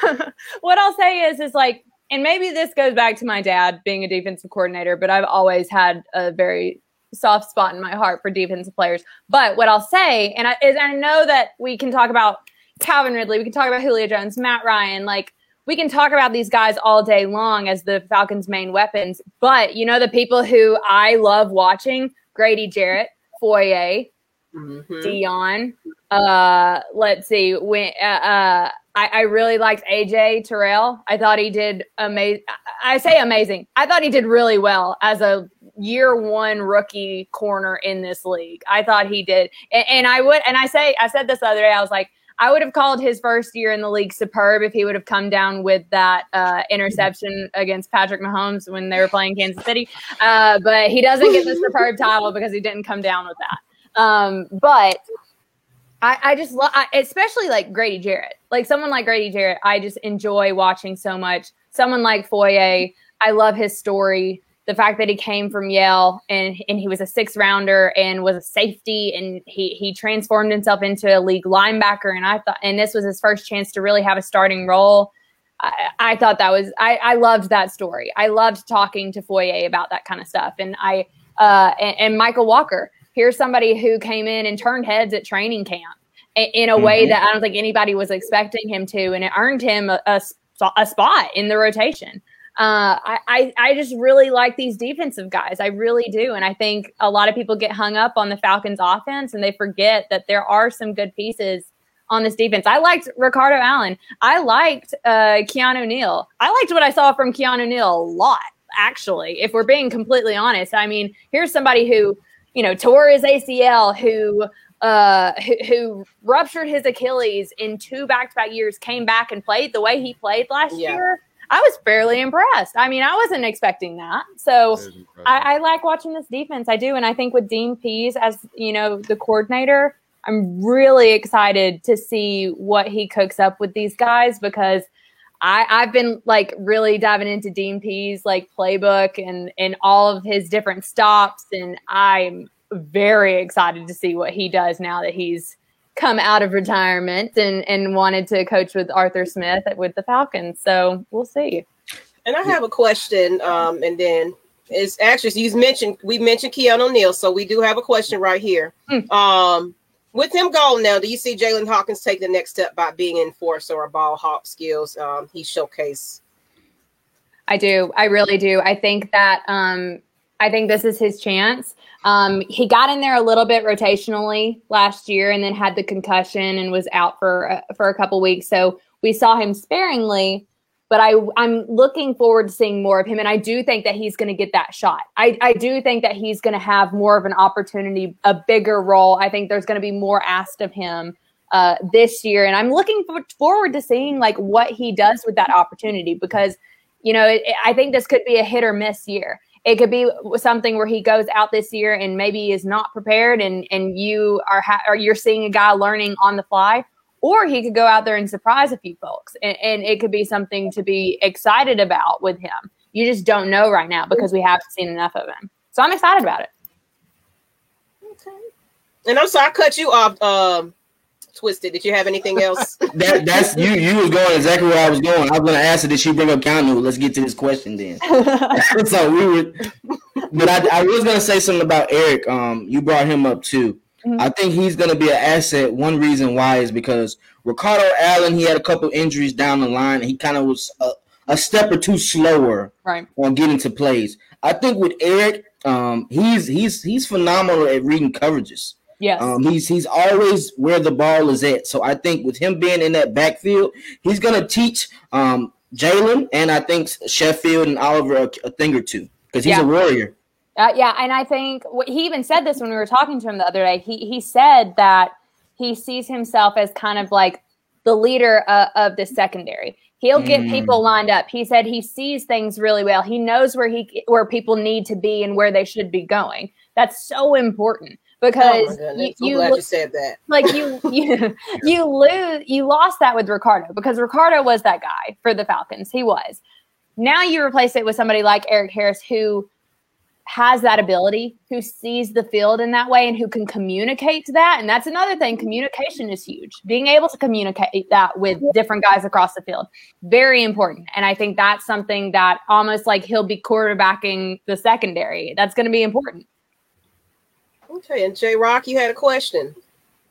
god! what I'll say is, is like, and maybe this goes back to my dad being a defensive coordinator, but I've always had a very soft spot in my heart for defensive players. But what I'll say, and I, is I know that we can talk about Calvin Ridley, we can talk about Julio Jones, Matt Ryan, like we can talk about these guys all day long as the Falcons' main weapons. But you know the people who I love watching: Grady Jarrett, Foye, mm-hmm. Deion. Uh, let's see. When uh, uh, I, I really liked AJ Terrell. I thought he did amazing. I say amazing. I thought he did really well as a year one rookie corner in this league. I thought he did, and, and I would. And I say I said this the other day. I was like. I would have called his first year in the league superb if he would have come down with that uh, interception against Patrick Mahomes when they were playing Kansas City. Uh, but he doesn't get the superb title because he didn't come down with that. Um, but I, I just love, especially like Grady Jarrett, like someone like Grady Jarrett. I just enjoy watching so much. Someone like Foye, I love his story the fact that he came from Yale and and he was a six rounder and was a safety and he he transformed himself into a league linebacker and I thought and this was his first chance to really have a starting role. I, I thought that was I, I loved that story. I loved talking to Foye about that kind of stuff. And I uh and, and Mykal Walker, here's somebody who came in and turned heads at training camp in a way mm-hmm. that I don't think anybody was expecting him to, and it earned him a, a, a spot in the rotation. Uh, I, I, I just really like these defensive guys. I really do. And I think a lot of people get hung up on the Falcons offense and they forget that there are some good pieces on this defense. I liked Ricardo Allen. I liked uh, Keanu Neal. I liked what I saw from Keanu Neal a lot, actually, if we're being completely honest. I mean, here's somebody who, you know, tore his ACL, who uh, who, who, ruptured his Achilles in two back-to-back years, came back and played the way he played last yeah. year. I was fairly impressed. I mean, I wasn't expecting that. So I, I, like watching this defense. I do. And I think with Dean Pees as, you know, the coordinator, I'm really excited to see what he cooks up with these guys because I, I've been like really diving into Dean Pees like playbook and, and all of his different stops. And I'm very excited to see what he does now that he's come out of retirement and and wanted to coach with Arthur Smith with the Falcons. So we'll see. And I have a question, um, and then it's actually you mentioned we mentioned Keanu Neal, so we do have a question right here. Mm. Um, with him gone now, do you see Jaylinn Hawkins take the next step by being in force or ball hawk skills um, he showcased? I do. I really do. I think that um, I think this is his chance. Um, he got in there a little bit rotationally last year, and then had the concussion and was out for uh, for a couple weeks. So we saw him sparingly, but I I'm looking forward to seeing more of him, and I do think that he's going to get that shot. I I do think that he's going to have more of an opportunity, a bigger role. I think there's going to be more asked of him uh, this year, and I'm looking forward to seeing like what he does with that opportunity because you know it, I think this could be a hit or miss year it could be something where he goes out this year and maybe is not prepared and and you are ha- or you're seeing a guy learning on the fly or he could go out there and surprise a few folks and, and it could be something to be excited about with him you just don't know right now because we haven't seen enough of him so i'm excited about it okay and i'm sorry i cut you off um twisted. Did you have anything else? that that's you. You was going exactly where I was going. I was going to ask her. Did she bring up Keanu? Let's get to this question then. so we were, but I, I was going to say something about Erik. Um, you brought him up too. Mm-hmm. I think he's going to be an asset. One reason why is because Ricardo Allen. He had a couple injuries down the line. he kind of was a, a, step or two slower right. on getting to plays. I think with Erik, um, he's he's he's phenomenal at reading coverages. Yes. Um, he's he's always where the ball is at. So I think with him being in that backfield, he's gonna teach um, Jaylinn and I think Sheffield and Oliver a, a thing or two because he's yeah. a warrior. Uh, yeah, and I think what, he even said this when we were talking to him the other day. He he said that he sees himself as kind of like the leader uh, of the secondary. He'll get mm. people lined up. He said he sees things really well. He knows where he where people need to be and where they should be going. That's so important because oh you, you, glad you said that. Like you, you, you lose, you lost that with Ricardo because Ricardo was that guy for the Falcons. He was. Now you replace it with somebody like Erik Harris who has that ability, who sees the field in that way, and who can communicate to that. And that's another thing. Communication is huge. Being able to communicate that with different guys across the field, very important. And I think that's something that almost like he'll be quarterbacking the secondary. That's going to be important. Okay, and J Rock, you had a question.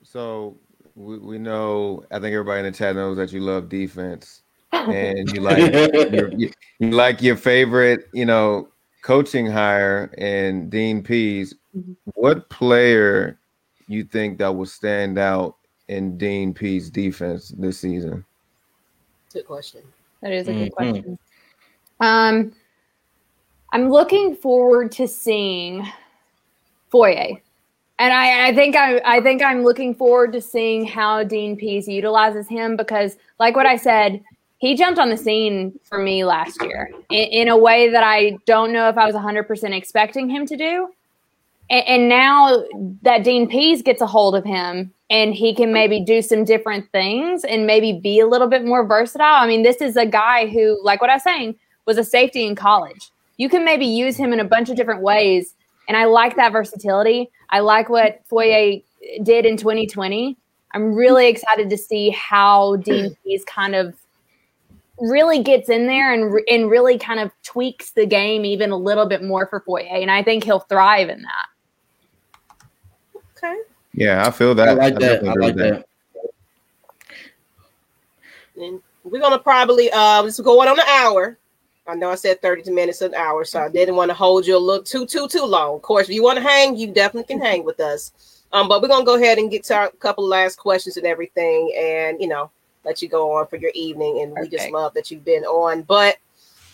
So we, we know, I think everybody in the chat knows that you love defense, and you like your, you, you like your favorite, you know, coaching hire and Dean Pees, Mm-hmm. What player you think that will stand out in Dean Pees defense this season? Good question. That is a mm-hmm. good question. Um, I'm looking forward to seeing Foye. And I, I, think I, I think I'm looking forward to seeing how Dean Pees utilizes him because, like what I said, he jumped on the scene for me last year in, in a way that I don't know if I was 100% expecting him to do. And, and now that Dean Pees gets a hold of him and he can maybe do some different things and maybe be a little bit more versatile. I mean, this is a guy who, like what I was saying, was a safety in college. You can maybe use him in a bunch of different ways. And I like that versatility. I like what Foye did in 2020. I'm really excited to see how Dean Pees kind of really gets in there and and really kind of tweaks the game even a little bit more for Foye, and I think he'll thrive in that. Okay. Yeah, I feel that. I like I that. I like that. And we're gonna probably uh this is going on an hour. I know I said 30 minutes an hour, so I didn't want to hold you a little too too too long. Of course, if you want to hang, you definitely can hang with us. Um, but we're gonna go ahead and get to a couple last questions and everything, and you know, let you go on for your evening. And we just love that you've been on. But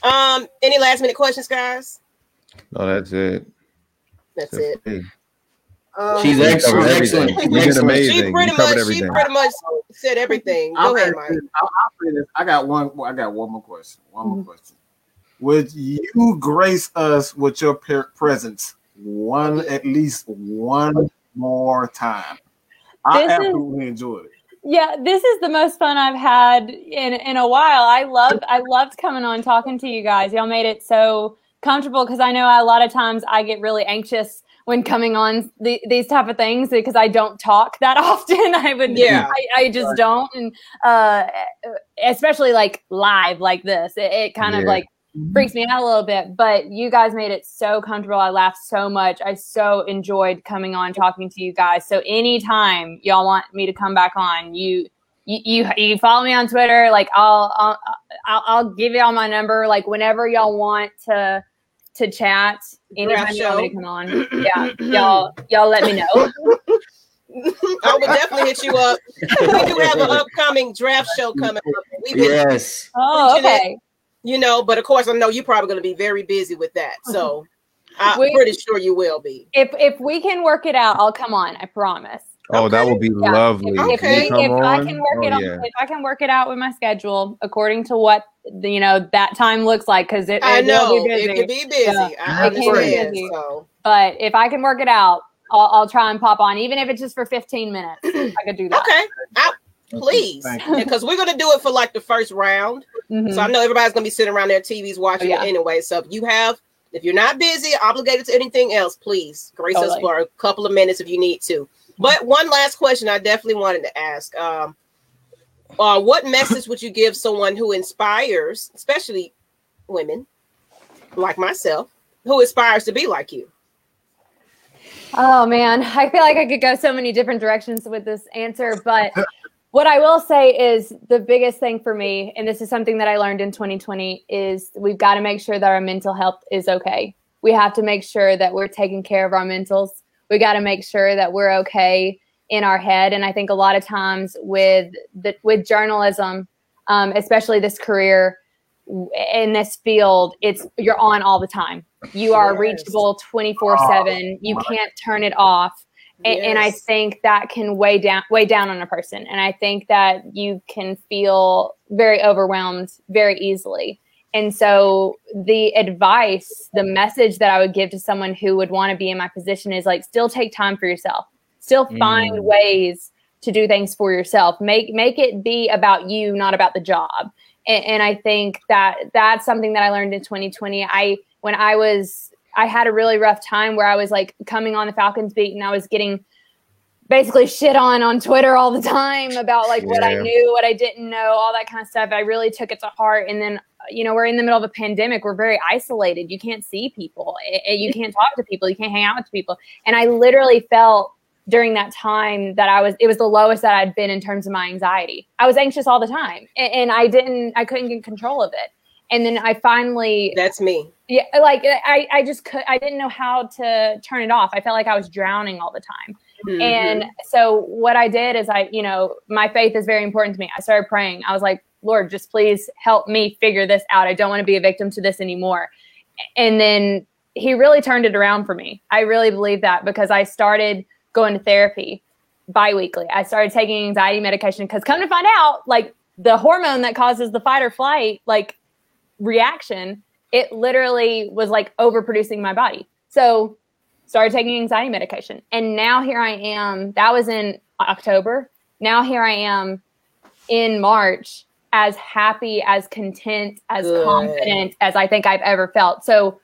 um, any last minute questions, guys? No, that's it. That's, that's it. it. Um, she's excellent. excellent. She's amazing. She pretty much, she pretty much said everything. Go I'll ahead, Mike. I'll, I'll this. I got one. I got one more question. One more mm-hmm. question. Would you grace us with your presence one at least one more time? I this absolutely is, enjoyed it. Yeah, this is the most fun I've had in in a while. I loved I loved coming on talking to you guys. Y'all made it so comfortable because I know a lot of times I get really anxious when coming on the, these type of things because I don't talk that often. I would, yeah, I, I just right. don't, and uh, especially like live like this, it, it kind yeah. of like freaks me out a little bit. But you guys made it so comfortable. I laughed so much. I so enjoyed coming on talking to you guys. So anytime y'all want me to come back on, you. You, you, you follow me on Twitter. Like I'll, I'll I'll I'll give y'all my number. Like whenever y'all want to to chat anytime you want me to come on. Yeah, y'all y'all let me know. I will definitely hit you up. We do have an upcoming draft show coming up. We've yes. Oh, okay. It, you know, but of course, I know you're probably going to be very busy with that. So I'm we, pretty sure you will be. If if we can work it out, I'll come on. I promise. Oh, okay. that would be yeah. lovely. If, okay. if, if I can work oh, it out, yeah. if I can work it out with my schedule according to what you know that time looks like, because it, I know it can be busy. Yeah. I understand. Busy. So. But if I can work it out, I'll, I'll, try and pop on, even if it's just for 15 minutes. I could do that. Okay. I, please, because we're gonna do it for like the first round. Mm-hmm. So I know everybody's gonna be sitting around their TVs watching oh, it anyway. So if you have if you're not busy, obligated to anything else, please grace totally. us for a couple of minutes if you need to. But one last question I definitely wanted to ask. Um, uh, what message would you give someone who inspires, especially women like myself, who aspires to be like you? Oh man, I feel like I could go so many different directions with this answer, but what I will say is the biggest thing for me, and this is something that I learned in 2020, is we've got to make sure that our mental health is okay. We have to make sure that we're taking care of our mentals we got to make sure that we're okay in our head. And I think a lot of times with the with journalism, um, especially this career in this field, it's you're on all the time. You are reachable 24 seven. You can't turn it off. Yes. And, I think that can weigh down weigh down on a person. And I think that you can feel very overwhelmed very easily. And so the advice, the message that I would give to someone who would want to be in my position is like still take time for yourself. Still find mm. ways to do things for yourself. Make make it be about you, not about the job. And, and I think that that's something that I learned in 2020. I when I was I had a really rough time where I was like coming on the Falcons beat and I was getting basically shit on on Twitter all the time about like yeah. what I knew, what I didn't know, all that kind of stuff. I really took it to heart. And then, you know, we're in the middle of a pandemic. We're very isolated. You can't see people. You can't talk to people. You can't hang out with people. And I literally felt during that time that I was, it was the lowest that I'd been in terms of my anxiety. I was anxious all the time and, and I didn't, I couldn't get control of it. And then I finally, that's me. Yeah. Like I, I just could, I didn't know how to turn it off. I felt like I was drowning all the time Mm-hmm. And so what I did is I, you know, my faith is very important to me. I started praying. I was like, Lord, just please help me figure this out. I don't want to be a victim to this anymore. And then he really turned it around for me. I really believe that because I started going to therapy biweekly. I started taking anxiety medication because come to find out, like the hormone that causes the fight or flight, like reaction, it literally was like overproducing my body. So started taking anxiety medication. And now here I am. That was in October. Now here I am in March as happy, as content, as Good. confident as I think I've ever felt. So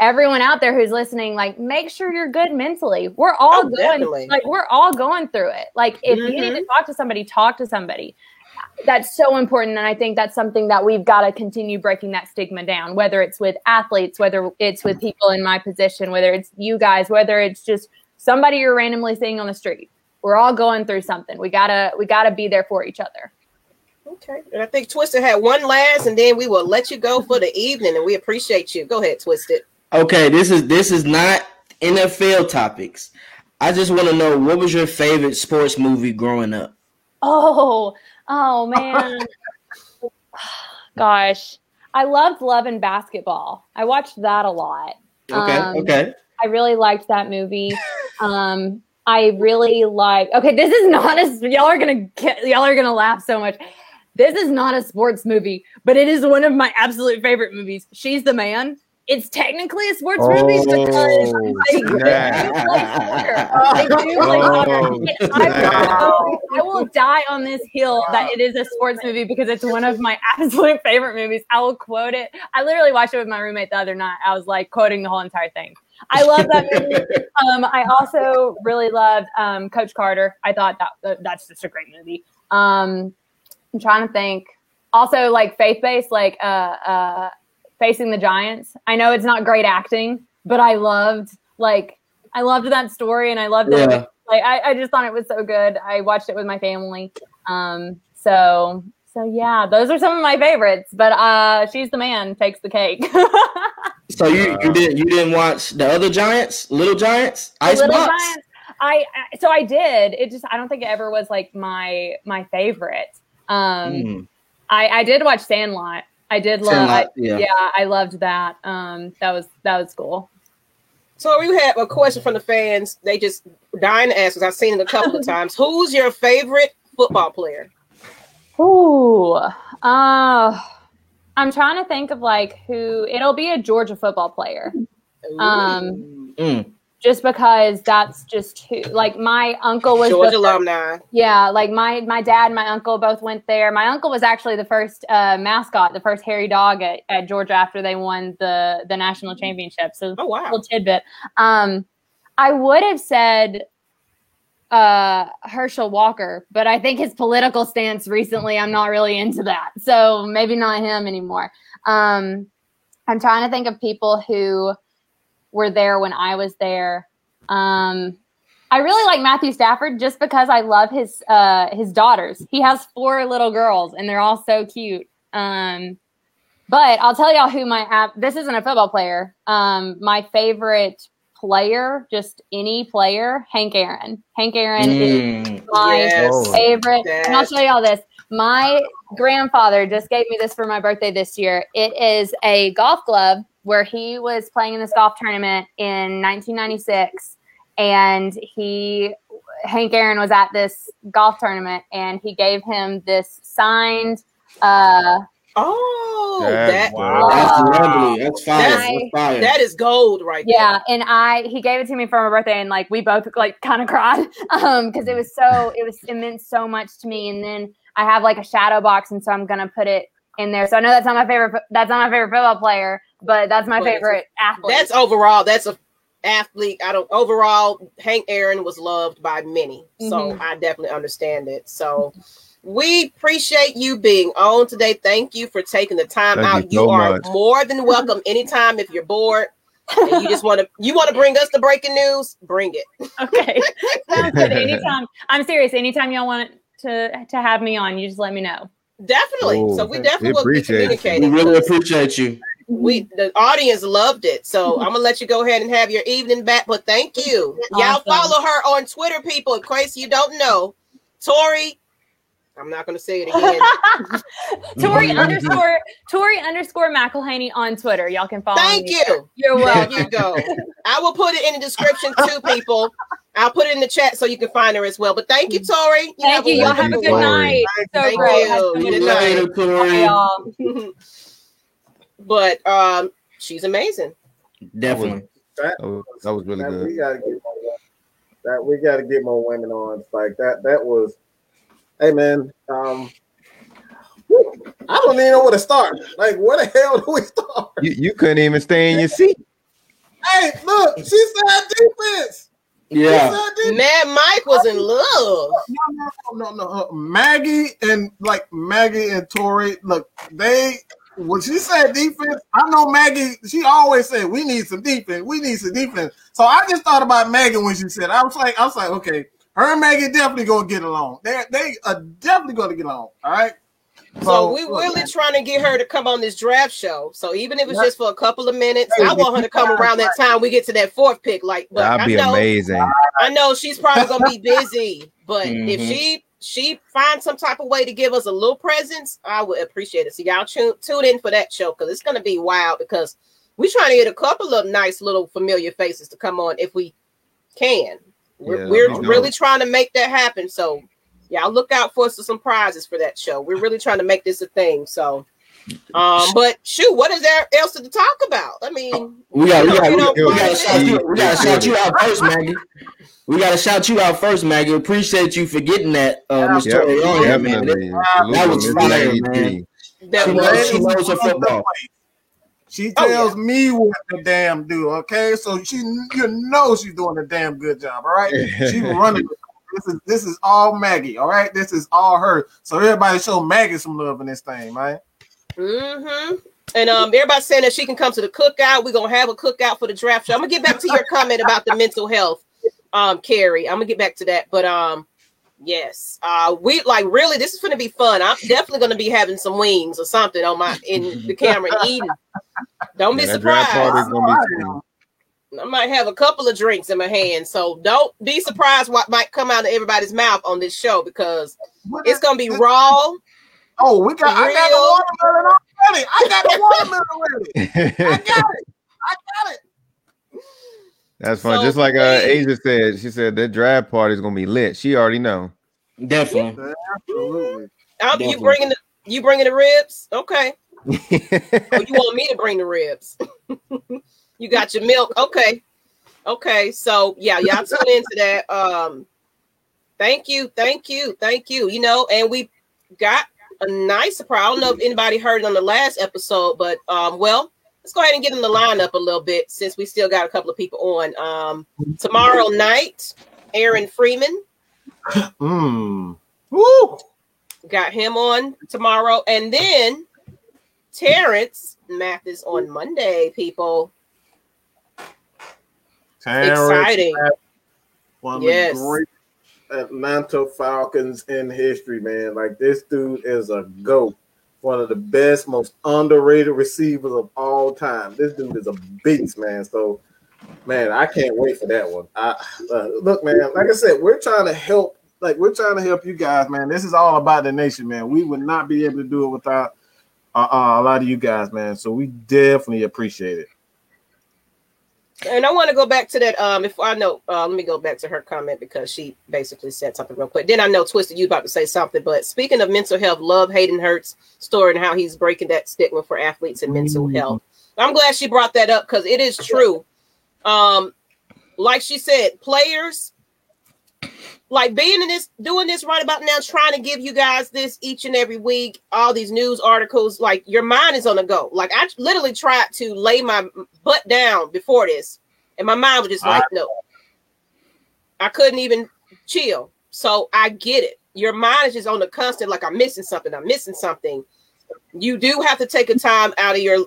everyone out there who's listening, like make sure you're good mentally. We're all oh, going definitely. like we're all going through it. Like if mm-hmm. you need to mm-hmm. talk to somebody, talk to somebody. That's so important. And I think that's something that we've got to continue breaking that stigma down, whether it's with athletes, whether it's with people in my position, whether it's you guys, whether it's just somebody you're randomly seeing on the street. We're all going through something. We gotta we gotta be there for each other. Okay. And I think Twisted had one last, and then we will let you go for the evening. And we appreciate you. Go ahead, Twisted. Okay, this is this is not NFL topics. I just want to know what was your favorite sports movie growing up? Oh, oh man. Gosh. I loved Love and Basketball. I watched that a lot. Okay, um, okay. I really liked that movie. Um, I really like. Okay, this is not as y'all are gonna get, y'all are gonna laugh so much. This is not a sports movie, but it is one of my absolute favorite movies. She's the man. It's technically a sports oh, movie because I, do like I, I will die on this hill that it is a sports movie because it's one of my absolute favorite movies. I will quote it. I literally watched it with my roommate the other night. I was like quoting the whole entire thing. I love that movie. um, I also really loved um, Coach Carter. I thought that that's just a great movie. Um, I'm trying to think. Also, like faith based, like uh, uh, facing the Giants. I know it's not great acting, but I loved like I loved that story, and I loved it. Like I, I just thought it was so good. I watched it with my family. Um, so so yeah, those are some of my favorites. But uh, she's the man takes the cake. so you you didn't you didn't watch the other Giants, Little Giants, Ice Little Giants. I so I did. It just I don't think it ever was like my my favorite. Um, mm. I, I did watch Sandlot. I did love. Sandlot, yeah. yeah, I loved that. Um, that was that was cool. So we have a question from the fans. They just dying to ask because I've seen it a couple of times. Who's your favorite football player? Ooh, uh, I'm trying to think of like who. It'll be a Georgia football player. Um, mm just because that's just who like my uncle was Georgia the, alumni. Yeah, like my my dad and my uncle both went there. My uncle was actually the first uh, mascot, the first Hairy Dawg at, at Georgia after they won the the national championship. So oh wow, little tidbit. Um, I would have said uh Herschel Walker, but I think his political stance recently, I'm not really into that. So maybe not him anymore. Um, I'm trying to think of people who were there when I was there. Um, I really like Matthew Stafford just because I love his uh, his daughters. He has four little girls, and they're all so cute. Um, but I'll tell y'all who my app. This isn't a football player. Um, my favorite player, just any player, Hank Aaron. Hank Aaron mm, is my yes, favorite. Yes. And I'll show y'all this. My grandfather just gave me this for my birthday this year. It is a golf glove where he was playing in this golf tournament in 1996 and he Hank Aaron was at this golf tournament and he gave him this signed uh Oh, that, wow. that's lovely. That's fire. That's, that's fire. That is gold right there. yeah, there. and I he gave it to me for my birthday, and like we both like kind of cried um because it was so it was it meant so much to me. And then I have like a shadow box, and so I'm gonna put it in there. So I know that's not my favorite. That's not my favorite football player, but that's my but favorite athlete. That's overall. That's a athlete. I don't overall. Hank Aaron was loved by many, so mm-hmm. I definitely understand it. So. We appreciate you being on today. Thank you for taking the time Thank out. You, so are much. more than welcome anytime if you're bored and you just want to you want to bring us the breaking news. Bring it. Okay. Sounds good anytime. I'm serious. Anytime y'all want to to have me on, you just let me know. Definitely. Ooh, so we definitely will be communicating. We really appreciate you. We mm-hmm. the audience loved it. So mm-hmm. I'm gonna let you go ahead and have your evening back. But thank you. Awesome. Y'all follow her on Twitter, people. In case you don't know, Tori. I'm not gonna say it again. Tori mm-hmm. underscore Tori underscore McElhaney on Twitter. Y'all can follow. Thank you. You're welcome. There you go. I will put it in the description too, people. I'll put it in the chat so you can find her as well. But thank you, Tori. You thank you. Y'all have a good night. So thank great. You. Good night, Tori. Y'all. but um, she's amazing. Definitely. That, was, that was really that good. We gotta get more, that we gotta get more women on. Like that. That was. Hey man. Um. I don't even know where to start. Like, where the hell do we start? You, you couldn't even stay in your seat. Hey, look, she said defense. Yeah. Mad Mike was in love. No, no, no, no, uh, Maggie and like Maggie and Tori, look, they when she said defense, I know Maggie, she always said we need some defense, we need some defense. So I just thought about Maggie when she said, I was like, I was like, okay, her and Maggie definitely gonna get along. They they are definitely gonna get along. All right. So we really trying to get her to come on this draft show. So even if it's just for a couple of minutes, I want her to come around that time we get to that fourth pick. Like, but that'd I be know, amazing. I know she's probably gonna be busy, but mm-hmm. if she she finds some type of way to give us a little presence, I would appreciate it. So y'all tune tune in for that show because it's gonna be wild because we're trying to get a couple of nice little familiar faces to come on if we can. We're, yeah, we're really trying to make that happen. So y'all look out for some prizes for that show. We're really trying to make this a thing. So, um, but shoot, what is there else to talk about? I mean, we got, we got, we, we, got to shout you, we got to shout you out first, Maggie. We got to shout you out first, Maggie. Appreciate you for getting that, uh, Miss yep, Tori on here, man. That, that was fire, man. That she, knows, she knows her football. She tells oh, yeah. me what the damn do, okay? So she, you know, she's doing a damn good job, all right? She's running this is this is all Maggie, all right. This is all her. So everybody show Maggie some love in this thing, man. Mm-hmm. And um, everybody's saying that she can come to the cookout. We're gonna have a cookout for the draft show. I'm gonna get back to your comment about the mental health, um, Carrie. I'm gonna get back to that. But um, yes, uh, we like really this is gonna be fun. I'm definitely gonna be having some wings or something on my in the camera eating. Don't be surprised. I might have a couple of drinks in my hand, so don't be surprised what might come out of everybody's mouth on this show because it's gonna be raw. Oh, we got real. I got the watermelon already. I got the watermelon already. I got it. I got it. That's fun. So Just like uh, Asia said, she said that draft party is gonna be lit. She already know. Definitely. Absolutely. Definitely. You bringing the you bringing the ribs? Okay. oh, you want me to bring the ribs? You got your milk. Okay. Okay. So yeah, y'all tune into that. Um thank you, thank you, thank you. You know, and we got a nice surprise. I don't know if anybody heard it on the last episode, but um, well, let's go ahead and get in the lineup a little bit since we still got a couple of people on. Um tomorrow night, Aaron Freeman. Mm. Woo! Got him on tomorrow, and then Terrence Mathis on Monday, people. Terrence Exciting. One of yes. the great Atlanta Falcons in history, man. Like this dude is a goat. One of the best, most underrated receivers of all time. This dude is a beast, man. So, man, I can't wait for that one. I uh, look, man. Like I said, we're trying to help. Like we're trying to help you guys, man. This is all about the nation, man. We would not be able to do it without uh, uh, a lot of you guys, man. So we definitely appreciate it. And I want to go back to that. Um, if I know, uh, let me go back to her comment because she basically said something real quick. Then I know Twisted, you about to say something. But speaking of mental health, love Hayden Hurst story and how he's breaking that stigma for athletes and mental mm-hmm. health. I'm glad she brought that up because it is true. Um, like she said, players like being in this doing this right about now trying to give you guys this each and every week all these news articles like your mind is on the go. Like i literally tried to lay my butt down before this and my mind was just like no. I couldn't even chill. So i get it. Your mind is just on the constant like i'm missing something i'm missing something. You do have to take a time out of your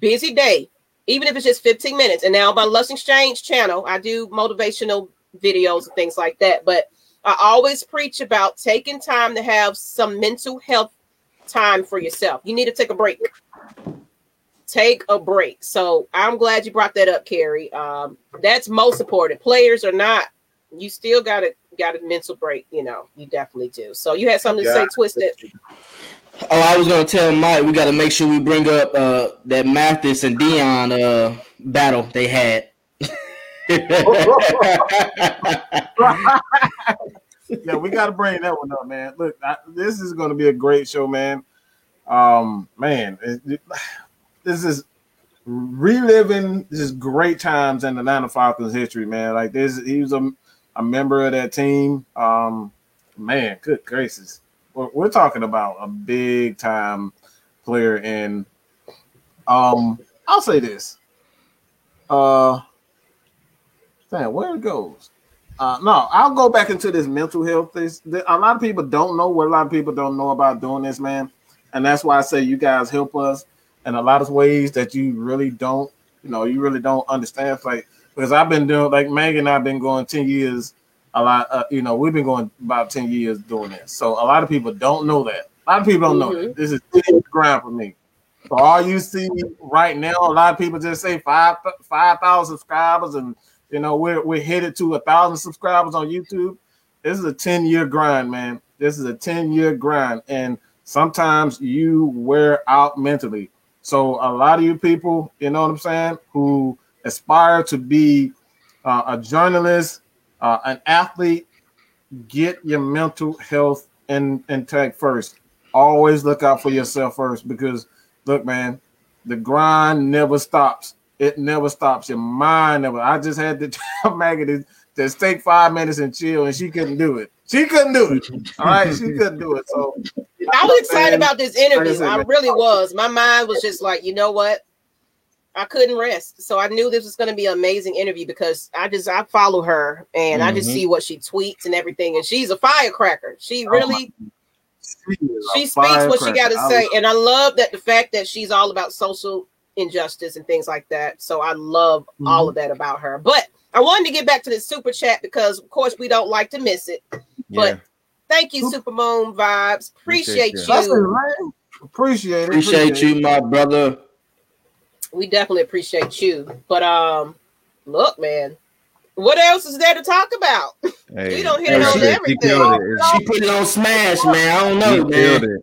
busy day even if it's just 15 minutes. And now my lust exchange channel i do motivational videos and things like that. But I always preach about taking time to have some mental health time for yourself. You need to take a break. take a break. So I'm glad you brought that up, Carrie. Um, that's most important. Players are not. You still got to got a mental break. You know, you definitely do. So you had something to say, Twisted. Oh, I was gonna tell Mike we got to make sure we bring up uh, that Mathis and Deion uh, battle they had. yeah, we got to bring that one up, man. Look, I, this is going to be a great show, man. Um, man, it, this is reliving this great times in the Atlanta Falcons history, man. Like this, he was a, a member of that team. Um, man, good gracious, we're, we're talking about a big time player. And um, I'll say this. Uh, damn, where it goes? Uh, no, I'll go back into this mental health. This, a lot of people don't know what a lot of people don't know about doing this, man. And that's why I say you guys help us in a lot of ways that you really don't, you know, you really don't understand. Like because I've been doing like Megan and I've been going 10 years a lot, uh, you know, we've been going about 10 years doing this. So a lot of people don't know that. A lot of people don't mm-hmm. know that. This is ground for me. So all you see right now, a lot of people just say five five thousand subscribers, and you know we're we're headed to a thousand subscribers on YouTube. This is a ten year grind, man. This is a ten year grind, and sometimes you wear out mentally. So a lot of you people, you know what I'm saying, who aspire to be uh, a journalist, uh, an athlete, get your mental health in intact first. Always look out for yourself first because look, man, the grind never stops. It never stops. Your mind never. I just had to tell Maggie to, to take five minutes and chill, and she couldn't do it. She couldn't do it. All right, she couldn't do it. So I was excited about this interview. I really was. My mind was just like, you know what? I couldn't rest. So I knew this was going to be an amazing interview because I just I follow her and mm-hmm. I just mm-hmm. see what she tweets and everything. And she's a firecracker. She oh really oh she speaks what she got to say. And I love that the fact that she's all about social injustice and things like that. So I love mm-hmm. all of that about her. But I wanted to get back to the super chat because of course we don't like to miss it. Yeah. But Thank you, Supermoon Vibes. Appreciate, appreciate you. Appreciate it. Appreciate, appreciate you, my brother. We definitely appreciate you. But um, look, man, what else is there to talk about? Hey, we don't hit hey, on everything. She put it on smash, man. I don't know, man.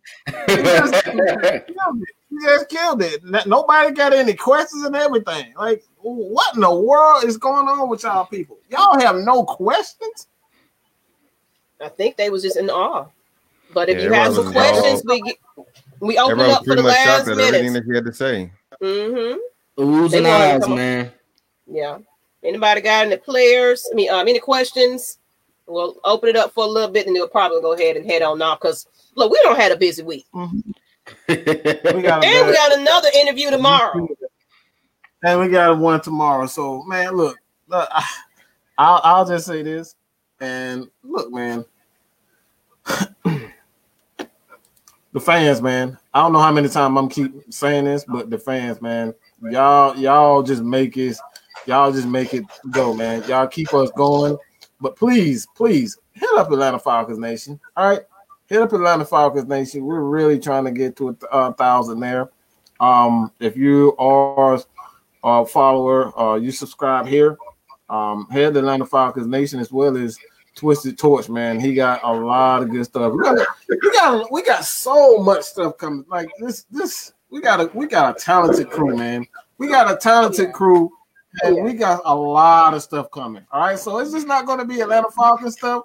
She just killed it. Nobody got any questions and everything. Like, what in the world is going on with y'all people? Y'all have no questions? I think they was just in awe. But if yeah, you have some questions, we get, we open up for the last minute. Everything that you had to say. Mm-hmm. Oohs and eyes, man. Yeah. Anybody got any players? I mean, um, any questions? We'll open it up for a little bit, and we'll probably go ahead and head on off because look, we don't had a busy week. Mm-hmm. We got and we got another interview tomorrow. And we got one tomorrow. So, man, look, look I, I'll, I'll just say this and look, man, the fans, man. I don't know how many times I'm keep saying this, but the fans, man, y'all, y'all just make it, y'all just make it go, man. Y'all keep us going. But please, please hit up Atlanta Falcons Nation. All right. Hit up Atlanta Falcons Nation. We're really trying to get to a, a thousand there. Um, if you are a follower, uh, you subscribe here. Um, head to Atlanta Falcons Nation as well as Twisted Torch, man. He got a lot of good stuff. We got, we got, we got so much stuff coming. Like this, this, we got a, we got a talented crew, man. We got a talented crew, and we got a lot of stuff coming. All right, so it's just not going to be Atlanta Falcons stuff,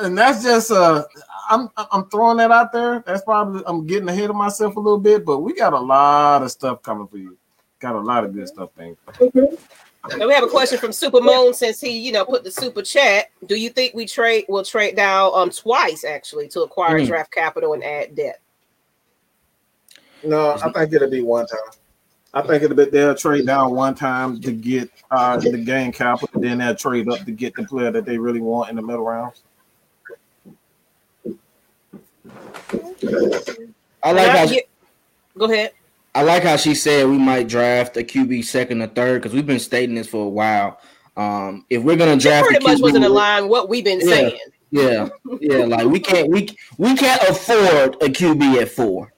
and that's just uh, I'm I'm throwing that out there. That's probably I'm getting ahead of myself a little bit, but we got a lot of stuff coming for you. Got a lot of good stuff, thing. Mm-hmm. And we have a question from Super Moon since he, you know, put the super chat. Do you think we trade will trade down um twice actually to acquire mm. draft capital and add debt? No, I think it'll be one time. I think it'll be they'll trade down one time to get uh the gain capital, then they'll trade up to get the player that they really want in the middle rounds. I like how. Go ahead. I like how she said we might draft a QB second or third because we've been stating this for a while. Um, if we're gonna draft, pretty much wasn't in line what we've been yeah, saying. Yeah, yeah, like we can't we we can't afford a QB at four.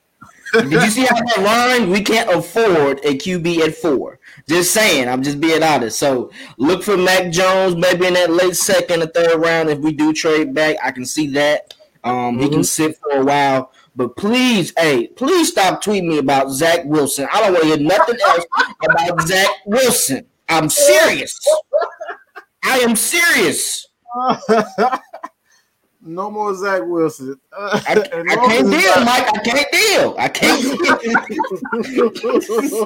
Did you see how that line? We can't afford a QB at four. Just saying. I'm just being honest. So look for Mac Jones, maybe in that late second or third round. If we do trade back, I can see that. Um, mm-hmm. he can mm-hmm. sit for a while. But please, hey, please stop tweeting me about Zach Wilson. I don't want to hear nothing else about Zach Wilson. I'm serious. I am serious. no more Zach Wilson. I, I can't deal, Zach, Mike. I can't deal. I can't.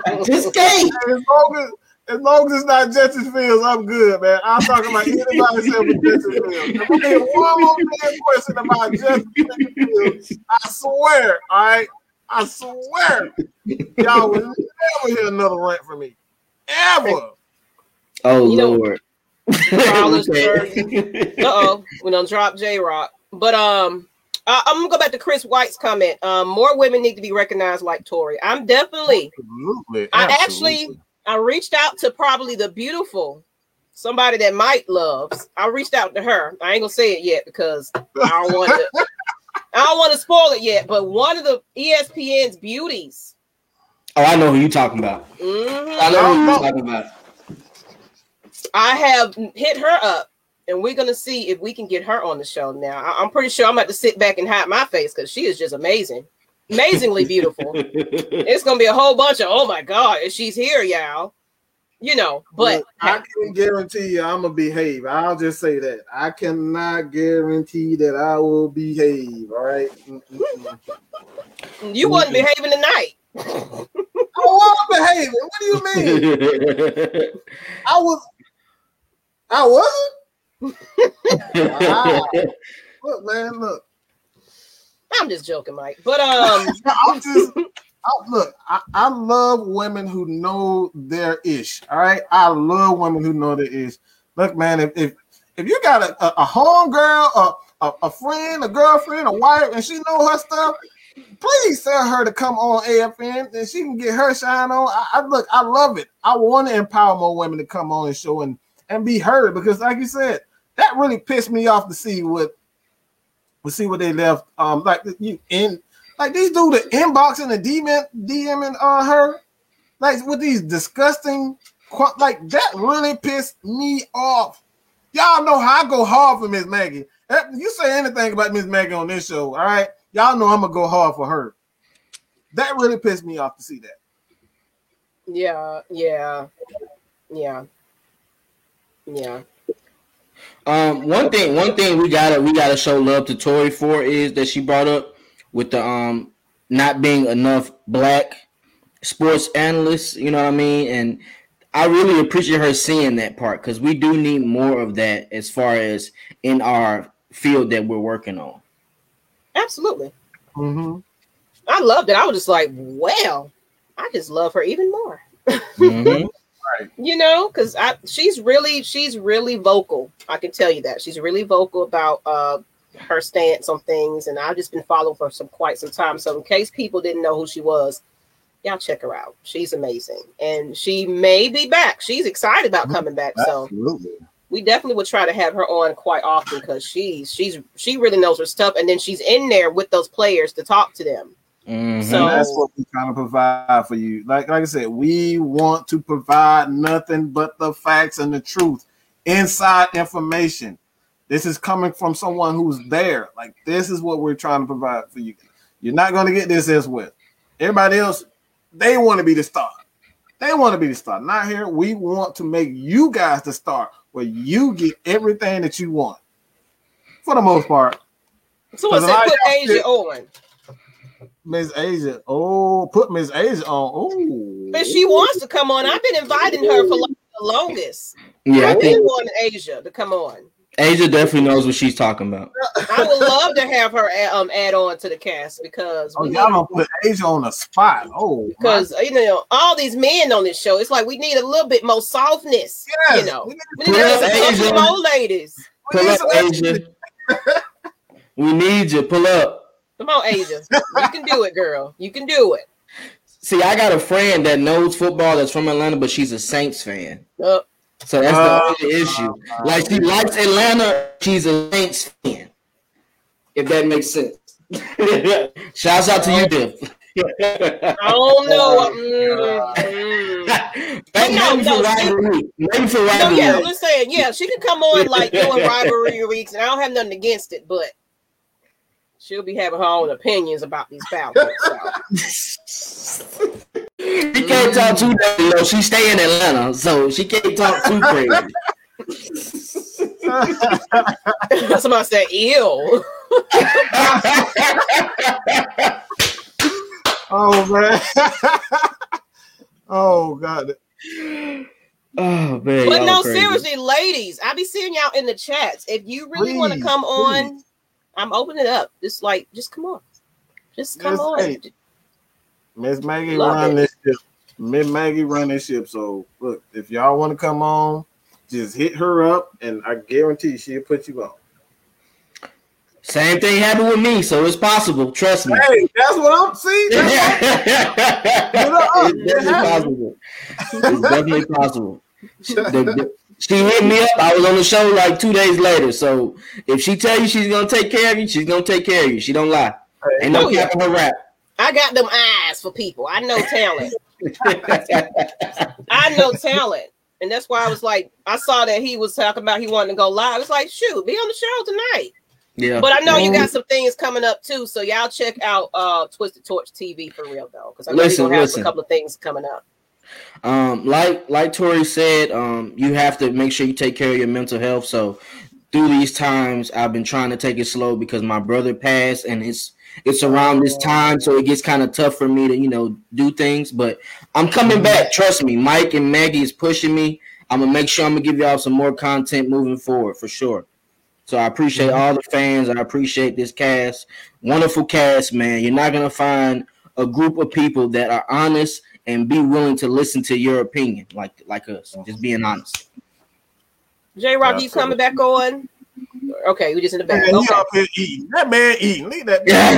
I just can't. As long as, as long as it's not Justin Fields, I'm good, man. I'm talking about anybody except for Justin Fields. If we get one more damn question about Justin Fields, I swear, all right, I swear, y'all will never hear another rant from me, ever. Oh you Lord. uh oh, we don't drop J Rock. But um, uh, I'm gonna go back to Chris White's comment. Um, more women need to be recognized like Tori. I'm definitely. Absolutely. I actually I reached out to probably the beautiful somebody that Mike loves. I reached out to her. I ain't gonna say it yet because I don't want to. I don't want to spoil it yet. But one of the ESPN's beauties. Oh, I know who you talking about. Mm-hmm. I know who you talking about. I have hit her up, and we're gonna see if we can get her on the show. Now, I- am pretty sure I'm about to sit back and hide my face because she is just amazing amazingly beautiful. it's gonna be a whole bunch of oh my god, she's here, y'all. You know, but Look, I can guarantee you I'm gonna behave. I'll just say that. I cannot guarantee that I will behave. All right. You wasn't behaving tonight. I was behaving. What do you mean? I was. I wasn't. wow. Look, man, look. I'm just joking, Mike. But um, I'm just I, look. I, I, love women who know their ish. All right, I love women who know their ish. Look, man, if if, if you got a, a, a home girl, a, a, a friend, a girlfriend, a wife, and she know her stuff, please tell her to come on AFN and she can get her shine on. I, I, look, I love it. I want to empower more women to come on and show and, and be heard because, like you said, that really pissed me off to see what we see what they left. Um, like you in like these dudes the inboxing and DMing, DMing on her, like with these disgusting, like that really pissed me off. Y'all know how I go hard for Miss Maggie. If you say anything about Miss Maggie on this show, all right, y'all know I'm gonna go hard for her. That really pissed me off to see that. Yeah, yeah, yeah, yeah. Um, one thing, one thing we gotta we gotta show love to Tori for is that she brought up with the um not being enough black sports analysts. You know what I mean? And I really appreciate her seeing that part because we do need more of that as far as in our field that we're working on. Absolutely. Mm-hmm. I loved it. I was just like, well, I just love her even more. Mm-hmm. Right. You know, because I she's really she's really vocal. I can tell you that she's really vocal about uh her stance on things, and I've just been following for some quite some time. So in case people didn't know who she was, y'all check her out. She's amazing, and she may be back. She's excited about mm-hmm. coming back. Absolutely. So we definitely would try to have her on quite often because she's she's she really knows her stuff, and then she's in there with those players to talk to them. Mm-hmm. So that's what we're trying to provide for you. Like like I said, we want to provide nothing but the facts and the truth, inside information. This is coming from someone who's there. Like this is what we're trying to provide for you. You're not going to get this elsewhere. Everybody else, they want to be the star. They want to be the star. Not here. We want to make you guys the star, where you get everything that you want, for the most part. So what's that put Asia on? Miss Asia. Oh, put Miss Asia on. Oh, but she wants to come on. I've been inviting her for like the longest. Yeah, I've been wanting Asia to come on. Asia definitely knows what she's talking about. I would love to have her add, um add on to the cast because oh, y'all don't put Asia on the spot. Oh, because you know all these men on this show, it's like we need a little bit more softness. Yes, you know, we need, we need some old ladies. Pull up, Asia. we need you. Pull up. Come on, Asia. you can do it, girl. You can do it. See, I got a friend that knows football that's from Atlanta, but she's a Saints fan. Uh, so that's uh, the only issue. Like she likes Atlanta, she's a Saints fan. If that makes sense. Shouts out to you, Diff. I don't know. Mm, mm. no, no, rivalry. Maybe for rivalry. No, yeah, I'm just saying. Yeah, she can come on like doing rivalry weeks, and I don't have nothing against it, but she'll be having her own opinions about these Falcons. So. she can't talk too dirty, though. She stay in Atlanta, so she can't talk too crazy. Somebody said, "Ew." oh man. oh god. Oh man. But no, crazy. seriously, ladies, I'll be seeing y'all in the chats. If you really want to come please. on, I'm opening it up. Just like, just come on. Just come on. Miss Maggie Love run it. this ship. Miss Maggie run this ship. So look, if y'all want to come on, just hit her up, and I guarantee she'll put you on. Same thing happened with me, so it's possible. Trust me. Hey, that's what I'm seeing. it's definitely possible. It's definitely possible. she hit me up. I was on the show like two days later. So if she tell you she's gonna take care of you, she's gonna take care of you. She don't lie. Ain't no oh, cap on her rap. I got them eyes for people. I know talent. I know talent. And that's why I was like, I saw that he was talking about he wanted to go live. It's like, shoot, be on the show tonight. Yeah. But I know you got some things coming up too. So y'all check out uh Twisted Torch TV for real though. Because I know listen, gonna have listen. a couple of things coming up. Um, like like Tori said, um, you have to make sure you take care of your mental health. So through these times, I've been trying to take it slow because my brother passed, and it's it's around this time, so it gets kind of tough for me to you know do things. But I'm coming back. Trust me, Mike and Maggie is pushing me. I'm gonna make sure I'm gonna give y'all some more content moving forward for sure. So I appreciate mm-hmm. all the fans. I appreciate this cast. Wonderful cast, man. You're not gonna find a group of people that are honest and be willing to listen to your opinion, like like us. Uh-huh. Just being honest. J Rock, you coming back on? Okay, we just in the back. Man, okay. up here eating. That man eating. Leave that man.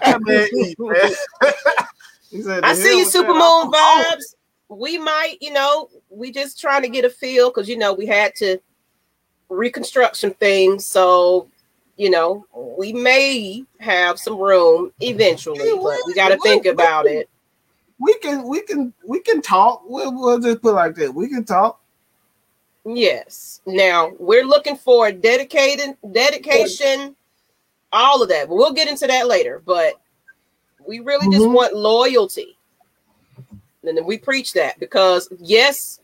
that man eating, man. I see you, Super Moon vibes. We might, you know, we just trying to get a feel because you know we had to reconstruction things, So, you know, we may have some room eventually, but we got to think about it. We can, we can, we can talk. We'll, we'll just put like that. We can talk. Yes. Now we're looking for dedicated dedication, all of that. But we'll get into that later. But we really just mm-hmm. want loyalty. And then we preach that because yes,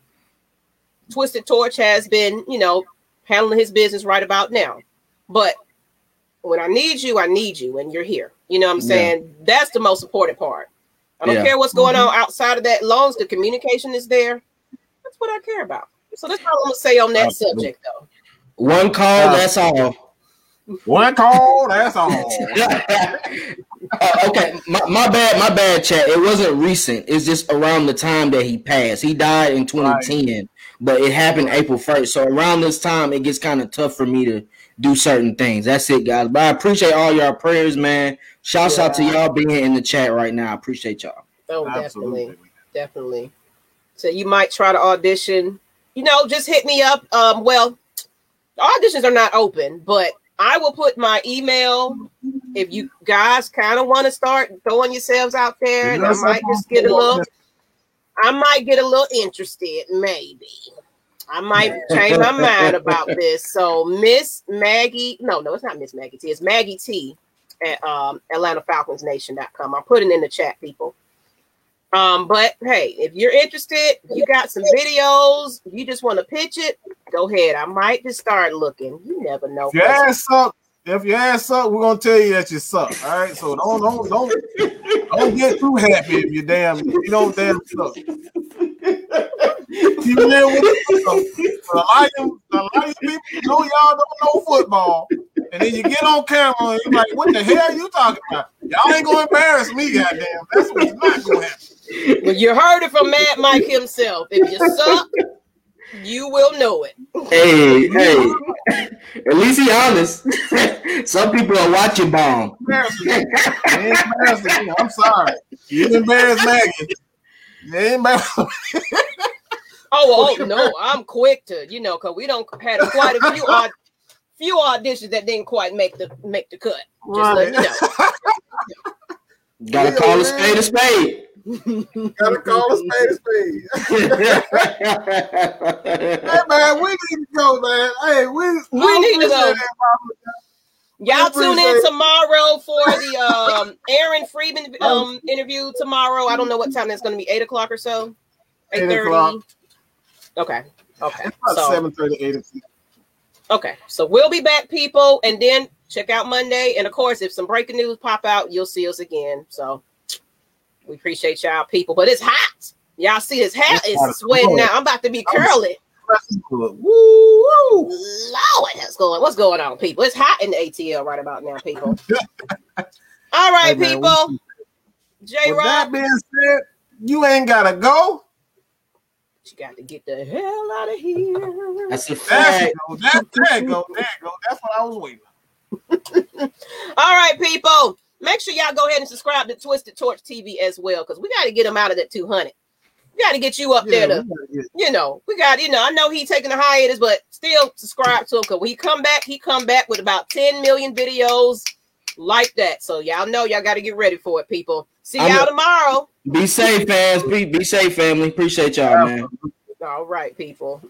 Twisted Torch has been, you know, handling his business right about now. But when I need you, I need you, and you're here. You know what I'm saying? Yeah. That's the most important part. I don't yeah. care what's going mm-hmm. on outside of that. Long as the communication is there, that's what I care about. So that's all I'm gonna say on that Absolutely. subject, though. One call, uh, that's all. One call, that's all. uh, okay, my, my, bad, my bad, chat. It wasn't recent. It's just around the time that he passed. He died in 2010. Right but it happened April 1st. So around this time, it gets kind of tough for me to do certain things. That's it, guys. But I appreciate all y'all prayers, man. Shouts yeah. out to y'all being in the chat right now. I appreciate y'all. Oh, Absolutely. definitely. Definitely. So you might try to audition. You know, just hit me up. Um, well, auditions are not open, but I will put my email if you guys kind of want to start throwing yourselves out there, and I might just get a little I might get a little interested, maybe. I might change my mind about this. So Miss Maggie, no, no, it's not Miss Maggie T, it's Maggie T at um AtlantaFalconsNation.com. I'm putting in the chat, people. Um, but hey, if you're interested, you got some videos, you just want to pitch it, go ahead. I might just start looking. You never know. If your ass suck, if your ass suck, we're gonna tell you that you suck. All right. So don't don't don't don't get too happy if you damn you don't damn suck. You know what? A lot of a lot of people know y'all don't know football, and then you get on camera and you're like, "What the hell are you talking about? Y'all ain't gonna embarrass me, goddamn. That's what's not gonna happen." Well, you heard it from Mad Mike himself. If you suck, you will know it. Hey, hey. At least he honest. Some people are watching bomb. I'm sorry. You didn't embarrass Maggie. You embarrass Oh, oh no, I'm quick to, you know, because we don't had quite a few odd few auditions that didn't quite make the make the cut. Just right. let you know. Gotta call a spade a spade. Gotta call a spade a spade. hey man, we need to go, man. Hey, we we need to go. Y'all tune in tomorrow for the um Aaron Freeman um interview tomorrow. I don't know what time that's going to be. Eight o'clock or so. Eight thirty. Okay. Okay. So, seven thirty, eight o'clock. Okay, so we'll be back, people, and then check out Monday. And of course, if some breaking news pop out, you'll see us again. So we appreciate y'all, people. But it's hot. Y'all see this hat is sweating now. I'm about to be curly. Woo, woo. Lord, that's going. What's going on, people? It's hot in the ATL right about now, people. All right, hey, people. J Rock. That being said, you ain't gotta go. You got to get the hell out of here. That's a fact. That, there go. There go. That's what I was waiting. All right, people. Make sure y'all go ahead and subscribe to Twisted Torch TV as well, because we got to get them out of that 200. We got to get you up yeah, there to, you know, we got, you know, I know he taking a hiatus, but still subscribe to him because when he come back, he come back with about 10 million videos like that. So y'all know y'all got to get ready for it, people. See y'all I'm tomorrow. Be safe, fans. Be, be safe, family. Appreciate y'all, man. All right, people.